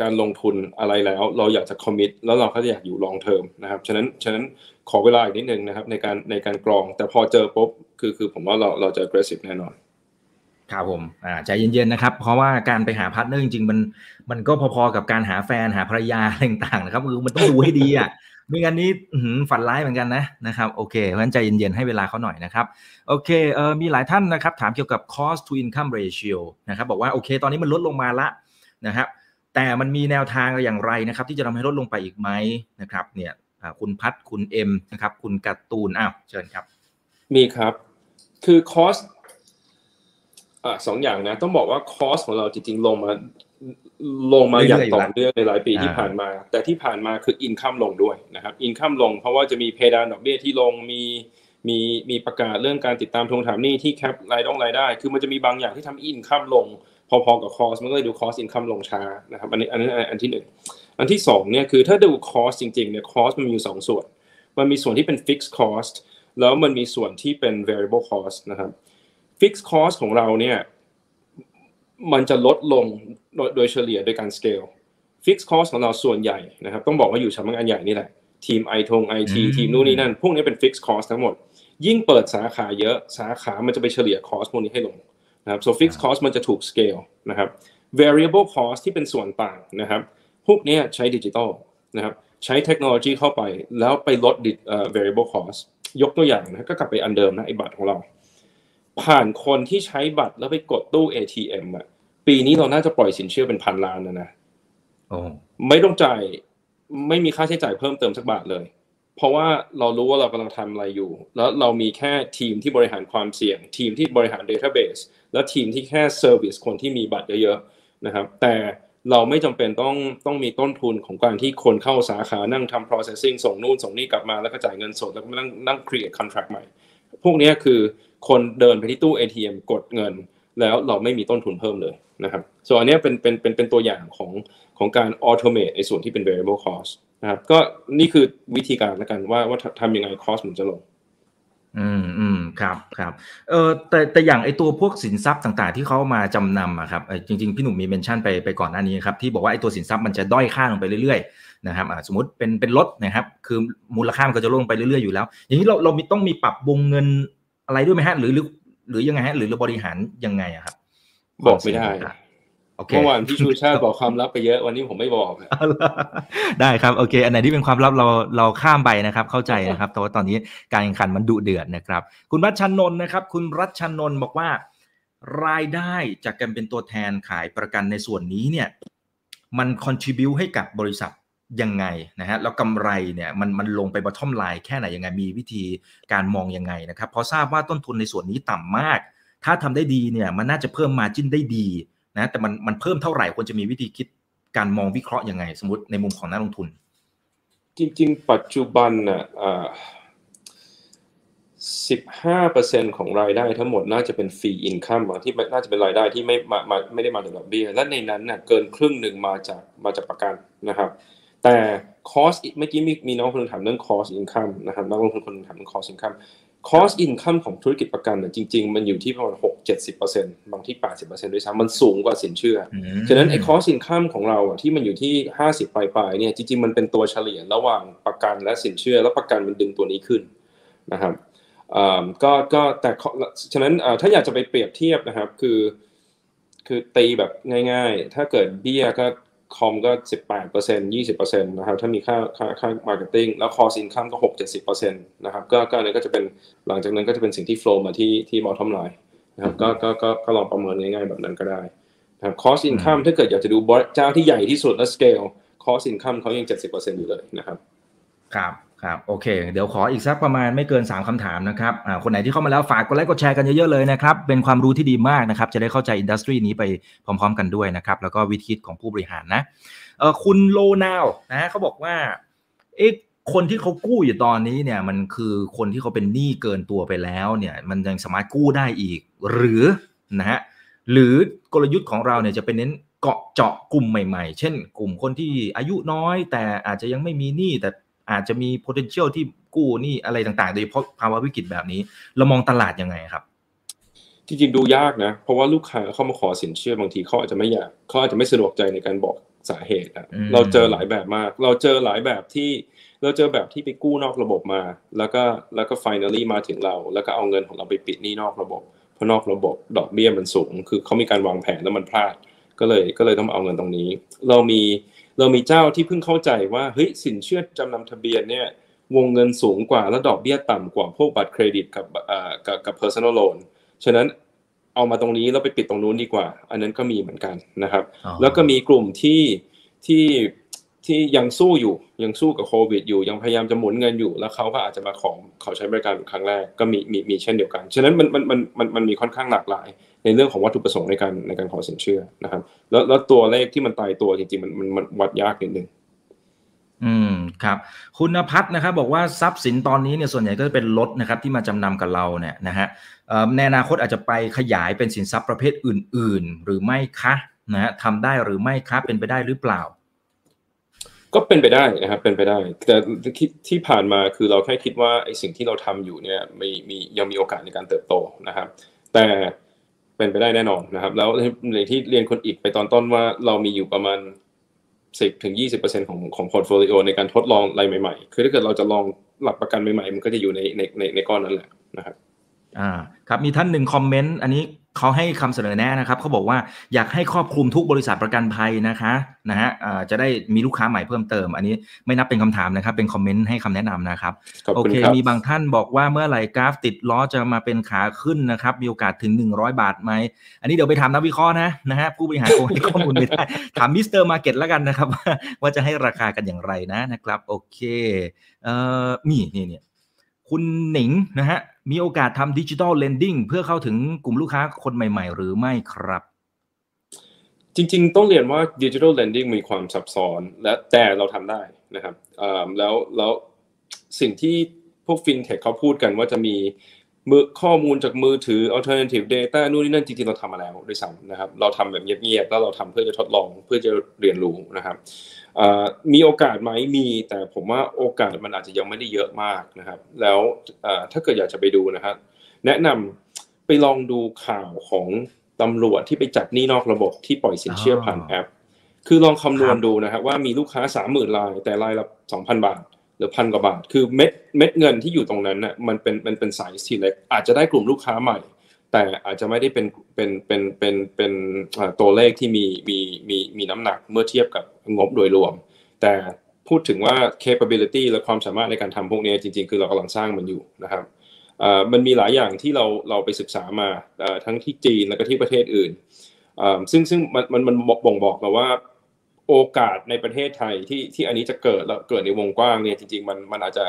การลงทุนอะไรแล้ว เราอยากจะ commit แล้วเราก็อยากอยู่ long term นะครับฉะนั้นฉะนั้นขอเวลาอีกนิดนึงนะครับในการในการกรอง แต่พอเจอปุ๊บคือคือผมว่าเราเราจะ aggressive แน่นอนครับผมอ่าใจเย็นๆนะครับ เพราะว่าการไปหา partner จริงๆมันมันก็พอๆกับการหาแฟนหาภรรยาต่างๆนะครับคือมันต้องดูให้ดีอะไม่งั้นนี้ฝันร้ายเหมือนกันนะนะครับโอเคเพราะฉะนั้นใจเย็นๆให้เวลาเขาหน่อยนะครับโอเคเออมีหลายท่านนะครับถามเกี่ยวกับ cost to income ratio นะครับบอกว่าโอเค ตอนนี้มันลดลงมาละนะครับ แต่มันมีแนวทางอย่างไรนะครับ ที่จะทำให้ลดลงไปอีกไหมนะครับ เนี่ยคุณพัดคุณเอ็มนะครับ คุณการ์ตูนอ้าวเชิญครับ มีครับ คือ cost อ่าสองอย่างนะ ต้องบอกว่า cost ของเราจริงๆลงมาลงมาอย่างต่อเนื่องในหลายปีที่ผ่านมา แต่ที่ผ่านมาคือ income ลงด้วยนะครับ income ลงเพราะว่าจะมีเพดานดอกเบี้ยที่ลงมีมีมีประกาศเรื่องการติดตามทวงถามหนี้ที่ cap รายต้องรายได้ คือมันจะมีบางอย่างที่ทำ income ลง พอๆกับ cost มันก็เลยดู cost income ลงช้านะครับอันนี้อันนี้อันที่หนึ่งอันที่สองเนี่ยคือถ้าดู cost จริงๆเนี่ย cost มันมีอยู่สองส่วน มันมีส่วนที่เป็น fixed cost แล้วมันมีส่วนที่เป็น variable cost นะครับ fixed cost ของเราเนี่ยมันจะลดลงโดยเฉลี่ยโดยการ scale fixed cost ของเราส่วนใหญ่นะครับต้องบอกว่าอยู่ชั้นงานใหญ่นี่แหละทีมไอทงไอทีทีมนู่นนี่นั่น พวกนี้เป็น fixed cost ทั้งหมด ยิ่งเปิดสาขาเยอะสาขามันจะไปเฉลี่ย cost พวกนี้ให้ลง นะครับ so fixed cost มันจะถูก scale นะครับ variable cost ที่เป็นส่วนต่างนะครับ พวกนี้ใช้ดิจิตอลนะครับ ใช้เทคโนโลยีเข้าไป แล้วไปลด variable cost ยกตัวอย่างนะก็กลับไปอันเดิมนะไอ้บัตรของเรา ผ่านคนที่ใช้บัตรแล้วไปกดตู้ ATM อะปีนี้เราน่าจะปล่อยสินเชื่อเป็นพันล้านนะนะไม่ต้องจ่ายไม่มีค่าใช้จ่ายเพิ่มเติมสักบาทเลย เพราะว่าเรารู้ว่าเรากำลังทำอะไรอยู่ แล้วเรามีแค่ทีมที่บริหารความเสี่ยง ทีมที่บริหาร database แล้วทีมที่แค่ service คนที่มีบัตรเยอะๆนะครับ แต่เราไม่จำเป็นต้องต้องมีต้นทุนของการที่คนเข้าสาขานั่งทำ processing ส่งนู่นส่งนี่กลับมาแล้วก็จ่ายเงินสดแล้วก็นั่งนั่ง create contract ใหม่ พวกนี้คือคนเดินไปที่ตู้ ATM กดเงิน แล้วเราไม่มีต้นทุนเพิ่มเลยนะครับส่วนอันนี้เป็นเป็นเป็นเป็นตัวอย่างของของการ automate ในส่วนที่เป็น variable cost นะครับก็นี่คือวิธีการแล้วกันว่าว่าทำยังไง cost มันจะลง อืมอืมครับครับเออแต่แต่อย่างไอตัวพวกสินทรัพย์ต่างๆ ที่เขามาจำนำอะครับจริงๆพี่หนุ่มมีเมนชั่นไปไปก่อนหน้านี้ครับที่บอกว่าไอตัวสินทรัพย์มันจะด้อยค่าลงไปเรื่อยๆนะครับสมมติเป็นเป็นรถนะครับคือมูลค่ามันก็จะลงไปเรื่อยๆอยู่แล้ว อย่างนี้เราเรามีต้องมีปรับวงเงินอะไรด้วยไหมฮะหรือหรือหรือยังไงฮะหรือเราบริหารยังไงอะครับ บอกไม่ได้ เมื่อวานพี่ชูชาติบอกความลับไปเยอะวันนี้ผมไม่บอก ได้ครับโอเค อันไหนที่เป็นความลับเราเราข้ามไปนะครับ เข้าใจนะครับแต่ว่าตอนนี้การแข่งขันมันดุเดือดนะครับ คุณรัชนนท์นะครับ คุณรัชนนท์บอกว่ารายได้จากการเป็นตัวแทนขายประกันในส่วนนี้เนี่ย มัน contribute ให้กับบริษัทยังไงนะฮะแล้วกำไรเนี่ยมันมันลงไป bottom line แค่ไหนยังไงมีวิธีการมองยังไงนะครับเพราะทราบว่าต้นทุนในส่วนนี้ต่ำมาก ถ้าทำได้ดีเนี่ยมันน่าจะเพิ่ม margin ได้ดี นะแต่มันมันเพิ่มเท่าไหร่ควรจะมีวิธีคิดการมองวิเคราะห์ยังไง สมมติในมุมของนักลงทุน จริง ๆ ปัจจุบันน่ะสิบห้าเปอร์เซ็นของรายได้ทั้งหมดน่าจะเป็น fee income ที่น่าจะเป็นรายได้ที่ไม่มามาไม่ได้มาจากดอกเบี้ย และในนั้นน่ะเกินครึ่งหนึ่งมาจากมาจากประกันนะครับ แต่ cost เมื่อกี้มีมีน้องคนนึงถามเรื่อง cost income นะครับนักลงทุนคนนึงถามเรื่องคอสอินคัม cost income ของธุรกิจประกันเนี่ยจริง ๆ มันอยู่ที่ประมาณหกเจ็ดสิบเปอร์เซ็นบางที่แปดสิบเปอร์เซ็นด้วยซ้ำมันสูงกว่าสินเชื่อ ฉะนั้นไอ้ cost income ของเราอะที่มันอยู่ที่ห้าสิบปลายๆเนี่ยจริง ๆ มันเป็นตัวเฉลี่ยระหว่างประกันและสินเชื่อ แล้วประกันมันดึงตัวนี้ขึ้นนะครับก็ก็แต่ฉะนั้นถ้าอยากจะไปเปรียบเทียบนะครับคือ คือตีแบบง่าย ๆ ถ้าเกิดเบี้ยก็ com ก็ 18% 20%นะครับถ้ามีค่าค่าค่า marketing แล้ว cost income ก็ 6-70%นะครับก็ก็อันนี้ก็จะเป็นหลังจากนั้นก็จะเป็นสิ่งที่ flow มาที่ที่ bottom line นะครับก็ก็ก็ก็ลองประเมินง่ายๆแบบนั้นก็ได้นะครับ cost income ถ้าเกิดอยากจะดูเจ้าที่ใหญ่ที่สุดและ scale cost income เขายัง 70%อยู่เลยนะครับครับ ครับโอเค เดี๋ยวขออีกสักประมาณไม่เกิน 3คำถามนะครับอ่าคนไหนที่เข้ามาแล้วฝากกดไลค์กดแชร์กันเยอะๆเลยนะครับ เป็นความรู้ที่ดีมากนะครับ จะได้เข้าใจ industry นี้ไปพร้อมๆกันด้วยนะครับ แล้วก็วิธีคิดของผู้บริหารนะเออคุณโลนาวนะเขาบอกว่าเอ๊ะคนที่เขากู้อยู่ตอนนี้เนี่ยมันคือคนที่เขาเป็นหนี้เกินตัวไปแล้วเนี่ยมันยังสามารถกู้ได้อีก หรือนะฮะหรือกลยุทธ์ของเราเนี่ยจะเป็นเน้นเกาะเจาะกลุ่มใหม่ๆ เช่น กลุ่มคนที่อายุน้อย แต่อาจจะยังไม่มีหนี้แต่ อาจจะมี potential ที่กู้นี่อะไรต่างๆ โดยเฉพาะภาวะวิกฤตแบบนี้ เรามองตลาดยังไงครับ จริงๆดูยากนะ เพราะว่าลูกค้าเข้ามาขอสินเชื่อบางทีเขาอาจจะไม่อยากเขาอาจจะไม่สะดวกใจในการบอกสาเหตุอะเราเจอหลายแบบมาก เราเจอหลายแบบที่เราเจอแบบที่ไปกู้นอกระบบมา แล้วก็แล้วก็ finally มาถึงเรา แล้วก็เอาเงินของเราไปปิดหนี้นอกระบบเพราะนอกระบบดอกเบี้ยมันสูง คือเขามีการวางแผนแล้วมันพลาด ก็เลยก็เลยต้องเอาเงินตรงนี้ เรามี เรามีเจ้าที่เพิ่งเข้าใจว่าเฮ้ยสินเชื่อจำนำทะเบียนเนี่ยวงเงินสูงกว่าแล้วดอกเบี้ยต่ำกว่าพวกบัตรเครดิตกับอ่ากับกับ personal loan ฉะนั้นเอามาตรงนี้แล้วไปปิดตรงนู้นดีกว่า อันนั้นก็มีเหมือนกันนะครับ แล้วก็มีกลุ่มที่ที่ที่ยังสู้อยู่ยังสู้กับโควิด อยู่ยังพยายามจะหมุนเงินอยู่ แล้วเขาก็อาจจะมาขอเขาใช้บริการครั้งแรกก็มีมีมีเช่นเดียวกัน ฉะนั้นมันมันมันมันมันมีค่อนข้างหลากหลาย ในเรื่องของวัตถุประสงค์ในการในการขอสินเชื่อนะครับ แล้วแล้วตัวเลขที่มันตายตัวจริงๆมันมันมันวัดยากนิดนึงอืมครับคุณพัฒนะครับบอกว่าทรัพย์สินตอนนี้เนี่ยส่วนใหญ่ก็จะเป็นรถนะครับที่มาจำนำกับเราเนี่ยนะฮะในอนาคตอาจจะไปขยายเป็นสินทรัพย์ประเภทอื่น ๆ หรือไม่คะนะฮะทำได้หรือไม่คะเป็นไปได้หรือเปล่า ก็เป็นไปได้นะครับเป็นไปได้ แต่ที่ผ่านมาคือเราแค่คิดว่าไอ้สิ่งที่เราทำอยู่เนี่ยมีมียังมีโอกาสในการเติบโตนะครับ แต่ เป็นไปได้แน่นอนนะครับ แล้วในที่เรียนคนอีกไปตอนต้นว่าเรามีอยู่ประมาณสิบถึงยี่สิบเปอร์เซ็นของของ portfolio ในการทดลองอะไรใหม่ๆ คือถ้าเกิดเราจะลองหลักประกันใหม่ๆ มันก็จะอยู่ในในในในก้อนนั้นแหละนะครับ อ่าครับมีท่านหนึ่ง comment อันนี้เขาให้คำเสนอแนะนะครับเขาบอกว่าอยากให้ครอบคลุมทุกบริษัทประกันภัยนะคะนะฮะจะได้มีลูกค้าใหม่เพิ่มเติม อันนี้ไม่นับเป็นคำถามนะครับ เป็น comment ให้คำแนะนำนะครับโอเคมีบางท่านบอกว่าเมื่อไหร่กราฟติดล้อจะมาเป็นขาขึ้นนะครับ มีโอกาสถึง 100 บาทไหม อันนี้เดี๋ยวไปถามนักวิเคราะห์นะนะฮะผู้บริหารคงให้ข้อมูลไม่ได้ถาม Mr. Market แล้วกันนะครับว่าจะให้ราคากันอย่างไรนะนะครับ โอเคเอ่อนี่นี่เนี่ย คุณหนิงนะฮะ มีโอกาสทำ digital lending เพื่อเข้าถึงกลุ่มลูกค้าคนใหม่ ๆ หรือไม่ครับ จริง ๆ ต้องเรียนว่า digital lending มีความซับซ้อนและแต่เราทำได้นะครับแล้วแล้วสิ่งที่พวกฟินเทคเขาพูดกันว่าจะมี มือข้อมูลจากมือถือ alternative data นู่นนี่นั่นจริงๆเราทำมาแล้วด้วยซ้ำนะครับ เราทำแบบเงียบๆแล้วเราทำเพื่อจะทดลองเพื่อจะเรียนรู้นะครับมีโอกาสไหมมีแต่ผมว่าโอกาสมันอาจจะยังไม่ได้เยอะมากนะครับ แล้วถ้าเกิดอยากจะไปดูนะครับแนะนำไปลองดูข่าวของตำรวจที่ไปจับหนี้นอกระบบที่ปล่อยสินเชื่อผ่านแอป คือลองคำนวณดูนะครับว่ามีลูกค้าสามหมื่นรายแต่รายละสองพันบาท หรือพันกว่าบาท คือเม็ดเม็ดเงินที่อยู่ตรงนั้นน่ะมันเป็นมันเป็นสายทีเล็กอาจจะได้กลุ่มลูกค้าใหม่ แต่อาจจะไม่ได้เป็นเป็นเป็นเป็นเป็นตัวเลขที่มีมีมีมีน้ำหนักเมื่อเทียบกับงบโดยรวม แต่พูดถึงว่า capability และความสามารถในการทำพวกนี้จริง ๆ คือเรากำลังสร้างมันอยู่นะครับมันมีหลายอย่างที่เราเราไปศึกษามาทั้งที่จีนแล้วก็ที่ประเทศอื่นซึ่งซึ่งมันมันมันบ่งบอกมาว่า โอกาสในประเทศไทยที่ที่อันนี้จะเกิดแล้วเกิดในวงกว้างเนี่ยจริงๆมันมันอาจจะ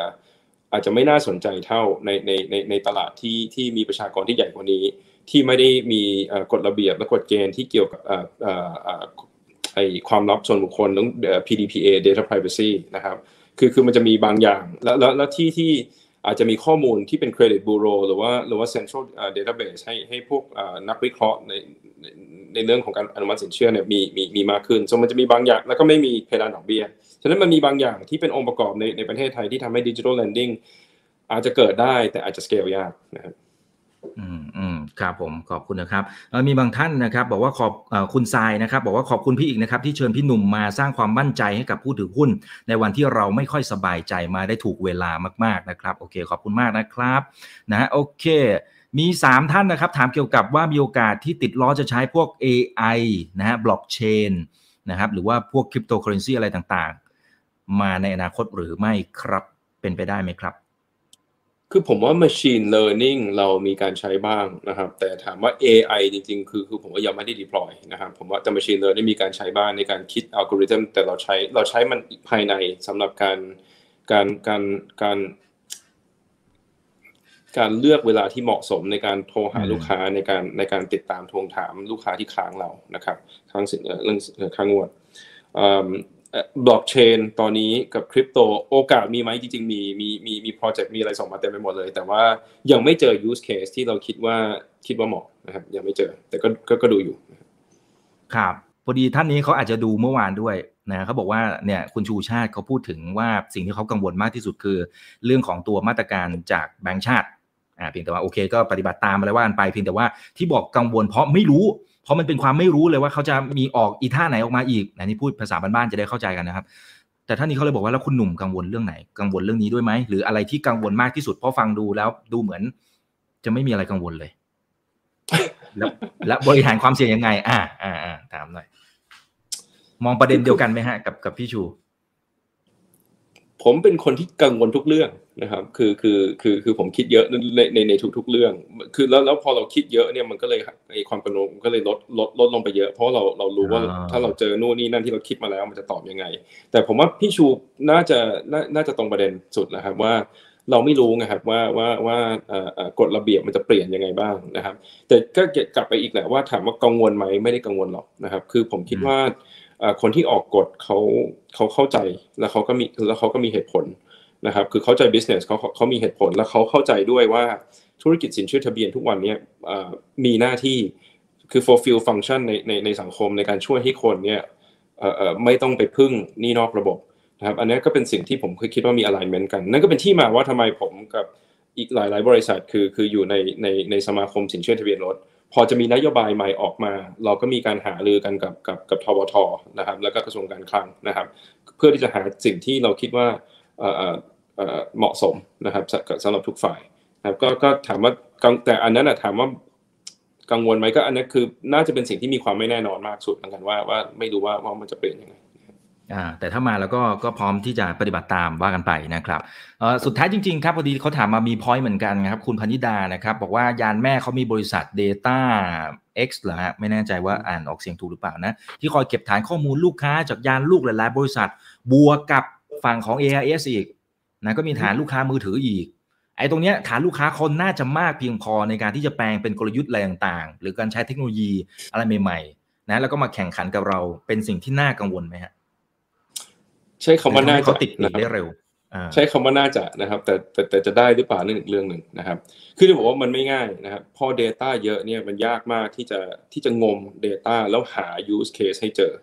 อาจจะไม่น่าสนใจเท่าในในในในตลาดที่ที่มีประชากรที่ใหญ่กว่านี้ ที่ไม่ได้มีกฎระเบียบและกฎเกณฑ์ที่เกี่ยวกับไอความลับส่วนบุคคลต้อง PDPA data privacy นะครับคือคือมันจะมีบางอย่าง แล้วแล้วแล้วที่ที่ อาจจะมีข้อมูลที่เป็นเครดิตบูโรหรือว่าหรือว่า central database ให้ให้พวกนักวิเคราะห์ในในเรื่องของการอนุมัติสินเชื่อเนี่ยมีมีมีมากขึ้นซึ่งมันจะมีบางอย่างแล้วก็ไม่มีเพดานดอกเบี้ยฉะนั้นมันมีบางอย่างที่เป็นองค์ประกอบในในประเทศไทยที่ทำให้ digital lending อาจจะเกิดได้แต่อาจจะสเกลยากนะครับ อืมอืมครับผมขอบคุณนะครับมีบางท่านนะครับ บอกว่าขอบคุณทรายนะครับ บอกว่าขอบคุณพี่อีกนะครับ ที่เชิญพี่หนุ่มมาสร้างความมั่นใจให้กับผู้ถือหุ้น ในวันที่เราไม่ค่อยสบายใจมาได้ถูกเวลามาก ๆนะครับ โอเค ขอบคุณมากนะครับนะโอเค มี 3 ท่านนะครับ ถามเกี่ยวกับว่ามีโอกาสที่ติดล้อจะใช้พวก AI นะฮะบล็อกเชนนะครับหรือว่าพวกคริปโตเคอเรนซีอะไรต่างๆ มาในอนาคตหรือไม่ครับเป็นไปได้ไหมครับ คือผมว่า machine learning เรามีการใช้บ้างนะครับ แต่ถามว่า AI จริงๆ คือคือผมว่ายังไม่ได้ deploy นะครับ ผมว่าแต่ machine learning มีการใช้บ้างในการคิดอัลกอริทึมแต่เราใช้เราใช้มันภายในสำหรับการการการการการเลือกเวลาที่เหมาะสมในการโทรหาลูกค้าในการในการติดตามทวงถามลูกค้าที่ค้างเรานะครับค้างสินเรื่องค้างงวด บล็อกเชนตอนนี้กับคริปโตโอกาสมีไหมจริง ๆ มีมีมีมีโปรเจกต์มีอะไรส่งมาเต็มไปหมดเลย แต่ว่ายังไม่เจอ use case ที่เราคิดว่าคิดว่าเหมาะนะครับยังไม่เจอ แต่ก็ก็ก็ดูอยู่ ครับพอดีท่านนี้เขาอาจจะดูเมื่อวานด้วยนะเขาบอกว่าเนี่ยคุณชูชาติเขาพูดถึงว่าสิ่งที่เขากังวลมากที่สุดคือ เรื่องของตัวมาตรการจากแบงก์ชาติอ่าเพียงแต่ว่าโอเคก็ปฏิบัติตามอะไรว่ากันไปเพียงแต่ว่าที่บอกกังวลเพราะไม่รู้ เพราะมันเป็นความไม่รู้เลยว่าเขาจะมีออกอีท่าไหนออกมาอีกนะนี่พูดภาษาบ้านๆจะได้เข้าใจกันนะครับ แต่ท่านนี้เขาเลยบอกว่าแล้วคุณหนุ่มกังวลเรื่องไหน กังวลเรื่องนี้ด้วยไหมหรืออะไรที่กังวลมากที่สุดเพราะฟังดูแล้วดูเหมือน จะไม่มีอะไรกังวลเลย แล้วและบริหารความเสี่ยงยังไง อ่าอ่าอ่าถามหน่อยมองประเด็นเดียวกันไหมฮะกับกับพี่ชู ผมเป็นคนที่กังวลทุกเรื่อง นะครับคือคือคือคือผมคิดเยอะในในในทุกๆเรื่อง คือแล้วแล้วพอเราคิดเยอะเนี่ยมันก็เลยไอความกังวลก็เลยลดลดลดลงไปเยอะ เพราะเราเรารู้ว่าถ้าเราเจอนู่นนี่นั่นที่เราคิดมาแล้วมันจะตอบยังไง แต่ผมว่าพี่ชูน่าจะน่าจะตรงประเด็นสุดนะครับว่าเราไม่รู้นะครับว่าว่าว่ากฎระเบียบมันจะเปลี่ยนยังไงบ้างนะครับ แต่ก็กลับไปอีกแหละว่าถามว่ากังวลไหมไม่ได้กังวลหรอกนะครับ คือผมคิดว่าคนที่ออกกฎเขาเขาเข้าใจแล้วเขาก็มีแล้วเขาก็มีเหตุผล นะครับคือเข้าใจ business เขาเขามีเหตุผลแล้วเขาเข้าใจด้วยว่าธุรกิจสินเชื่อทะเบียนทุกวันนี้มีหน้าที่คือ fulfill function ในในในสังคมในการช่วยให้คนเนี่ยไม่ต้องไปพึ่งนี่นอกระบบนะครับอันนี้ก็เป็นสิ่งที่ผมเคยคิดว่ามี alignment กัน นั่นก็เป็นที่มาว่าทำไมผมกับอีกหลาย ๆ บริษัทคือคืออยู่ในในในสมาคมสินเชื่อทะเบียนรถ พอจะมีนโยบายใหม่ออกมา เราก็มีการหารือกันกับกับกับทบทนะครับแล้วก็กระทรวงการคลังนะครับ เพื่อที่จะหาสิ่งที่เราคิดว่า เหมาะสมนะครับสำหรับทุกฝ่ายนะครับก็ก็ถามว่าแต่อันนั้นถามว่ากังวลไหมก็อันนั้นคือน่าจะเป็นสิ่งที่มีความไม่แน่นอนมากสุดเหมือนกันว่าว่าไม่รู้ว่าว่ามันจะเปลี่ยนยังไงอ่าแต่ถ้ามาแล้วก็ก็พร้อมที่จะปฏิบัติตามว่ากันไปนะครับเอ่อสุดท้ายจริงๆครับพอดีเขาถามมามีพอยต์เหมือนกันครับคุณพนิดานะครับบอกว่ายานแม่เขามีบริษัท Data X เหรอฮะไม่แน่ใจว่าอ่านออกเสียงถูกหรือเปล่านะ ที่คอยเก็บฐานข้อมูลลูกค้าจากยานลูกหลายๆบริษัทบวกกับฝั่งของ AIS อีก นะก็มีฐานลูกค้ามือถืออีก ไอ้ตรงเนี้ยฐานลูกค้าคนน่าจะมากเพียงพอในการที่จะแปลงเป็นกลยุทธ์อะไรต่างๆ หรือการใช้เทคโนโลยีอะไรใหม่นะแล้วก็มาแข่งขันกับเราเป็นสิ่งที่น่ากังวลไหมฮะใช้คำว่าน่าจะเขาติดได้เร็วใช้คำว่าน่าจะนะครับแต่แต่แต่จะได้หรือเปล่านั่นอีกเรื่องหนึ่งนะครับ คือจะบอกว่ามันไม่ง่ายนะครับพอ Data เยอะเนี่ยมันยากมากที่จะที่จะงม Data แล้วหา use case ให้เจอ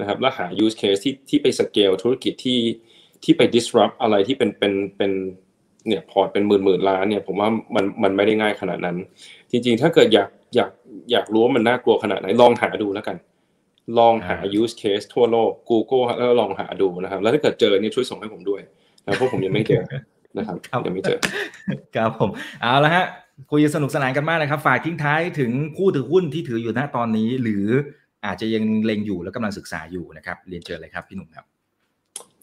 นะครับแล้วหา use case ที่ที่ไปสเกลธุรกิจที่ ที่ไป disrupt อะไรที่เป็นเป็นเป็นเนี่ยพอร์ตเป็นหมื่นหมื่นล้านเนี่ยผมว่ามันมันไม่ได้ง่ายขนาดนั้น จริง ๆ ถ้าเกิดอยากอยากอยากรู้ว่ามันน่ากลัวขนาดไหนลองหาดูแล้วกัน ลองหา use case ทั่วโลก Google แล้วลองหาดูนะครับ แล้วถ้าเกิดเจอนี่ช่วยส่งให้ผมด้วยนะเพราะผมยังไม่เจอนะครับยังไม่เจอครับผมเอาละฮะคุยสนุกสนานกันมากนะครับ ฝากทิ้งท้ายถึงผู้ถือหุ้นที่ถืออยู่ณตอนนี้ หรืออาจจะยังเล็งอยู่แล้วกำลังศึกษาอยู่นะครับ เรียนเชิญเลยครับพี่หนุ่มครับ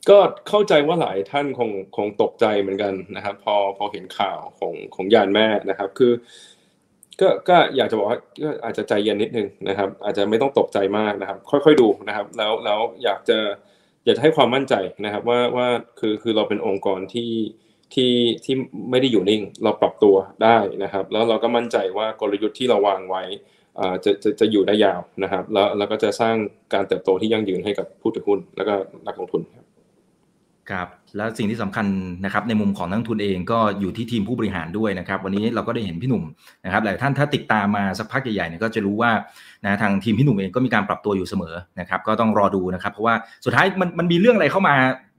ก็เข้าใจว่าหลายท่านคงคงตกใจเหมือนกันนะครับ พอพอเห็นข่าวของของยานแม่นะครับ คือก็ก็อยากจะบอกว่าก็อาจจะใจเย็นนิดนึงนะครับ อาจจะไม่ต้องตกใจมากนะครับ ค่อยๆดูนะครับ แล้วแล้วอยากจะอยากจะให้ความมั่นใจนะครับ ว่าว่าคือคือเราเป็นองค์กรที่ที่ที่ไม่ได้อยู่นิ่ง เราปรับตัวได้นะครับ แล้วเราก็มั่นใจว่ากลยุทธ์ที่เราวางไว้จะจะจะอยู่ได้ยาวนะครับ แล้วแล้วก็จะสร้างการเติบโตที่ยั่งยืนให้กับผู้ถือหุ้น แล้วก็นักลงทุนครับ ครับแล้วสิ่งที่สำคัญนะครับในมุมของนักทุนเองก็อยู่ที่ทีมผู้บริหารด้วยนะครับวันนี้เราก็ได้เห็นพี่หนุ่มนะครับหลายท่านถ้าติดตามมาสักพักใหญ่ๆเนี่ยก็จะรู้ว่านะทางทีมพี่หนุ่มเองก็มีการปรับตัวอยู่เสมอนะครับก็ต้องรอดูนะครับเพราะว่าสุดท้ายมันมันมีเรื่องอะไรเข้ามา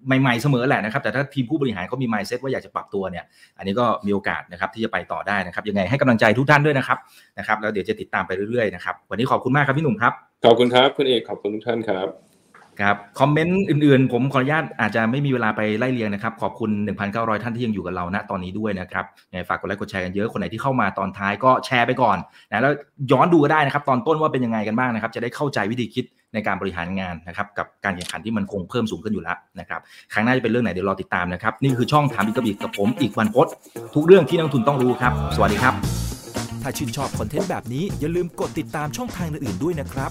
ใหม่ๆเสมอแหละนะครับแต่ถ้าทีมผู้บริหารเขามี mindset ว่าอยากจะปรับตัวเนี่ยอันนี้ก็มีโอกาสนะครับที่จะไปต่อได้นะครับยังไงให้กำลังใจทุกท่านด้วยนะครับนะครับแล้วเดี๋ยวจะติดตามไปเรื่อยๆนะครับวันนี้ขอบคุณมากครับพี่หนุ่มครับขอบคุณครับคุณเอกขอบคุณทุกท่านครับ ครับคอมเมนต์อื่นๆ ผมขออนุญาตอาจจะไม่มีเวลาไปไล่เรียงนะครับ ขอบคุณ 1,900 ท่านที่ยังอยู่กับเราณตอนนี้ด้วยนะครับฝากกดไลค์กดแชร์กันเยอะ คนไหนที่เข้ามาตอนท้ายก็แชร์ไปก่อนนะแล้วย้อนดูก็ได้นะครับ ตอนต้นว่าเป็นยังไงกันบ้างนะครับ จะได้เข้าใจวิธีคิดในการบริหารงานนะครับกับการแข่งขันที่มันคงเพิ่มสูงขึ้นอยู่แล้วนะครับครั้งหน้าจะเป็นเรื่องไหนเดี๋ยวรอติดตามนะครับนี่คือช่องถามอีกกบิกกับผมอีกวันพศทุกเรื่องที่นักทุนต้องรู้ครับ สวัสดีครับ ถ้าชื่นชอบคอนเทนต์แบบนี้อย่าลืมกดติดตามช่องทางอื่นๆด้วยนะครับ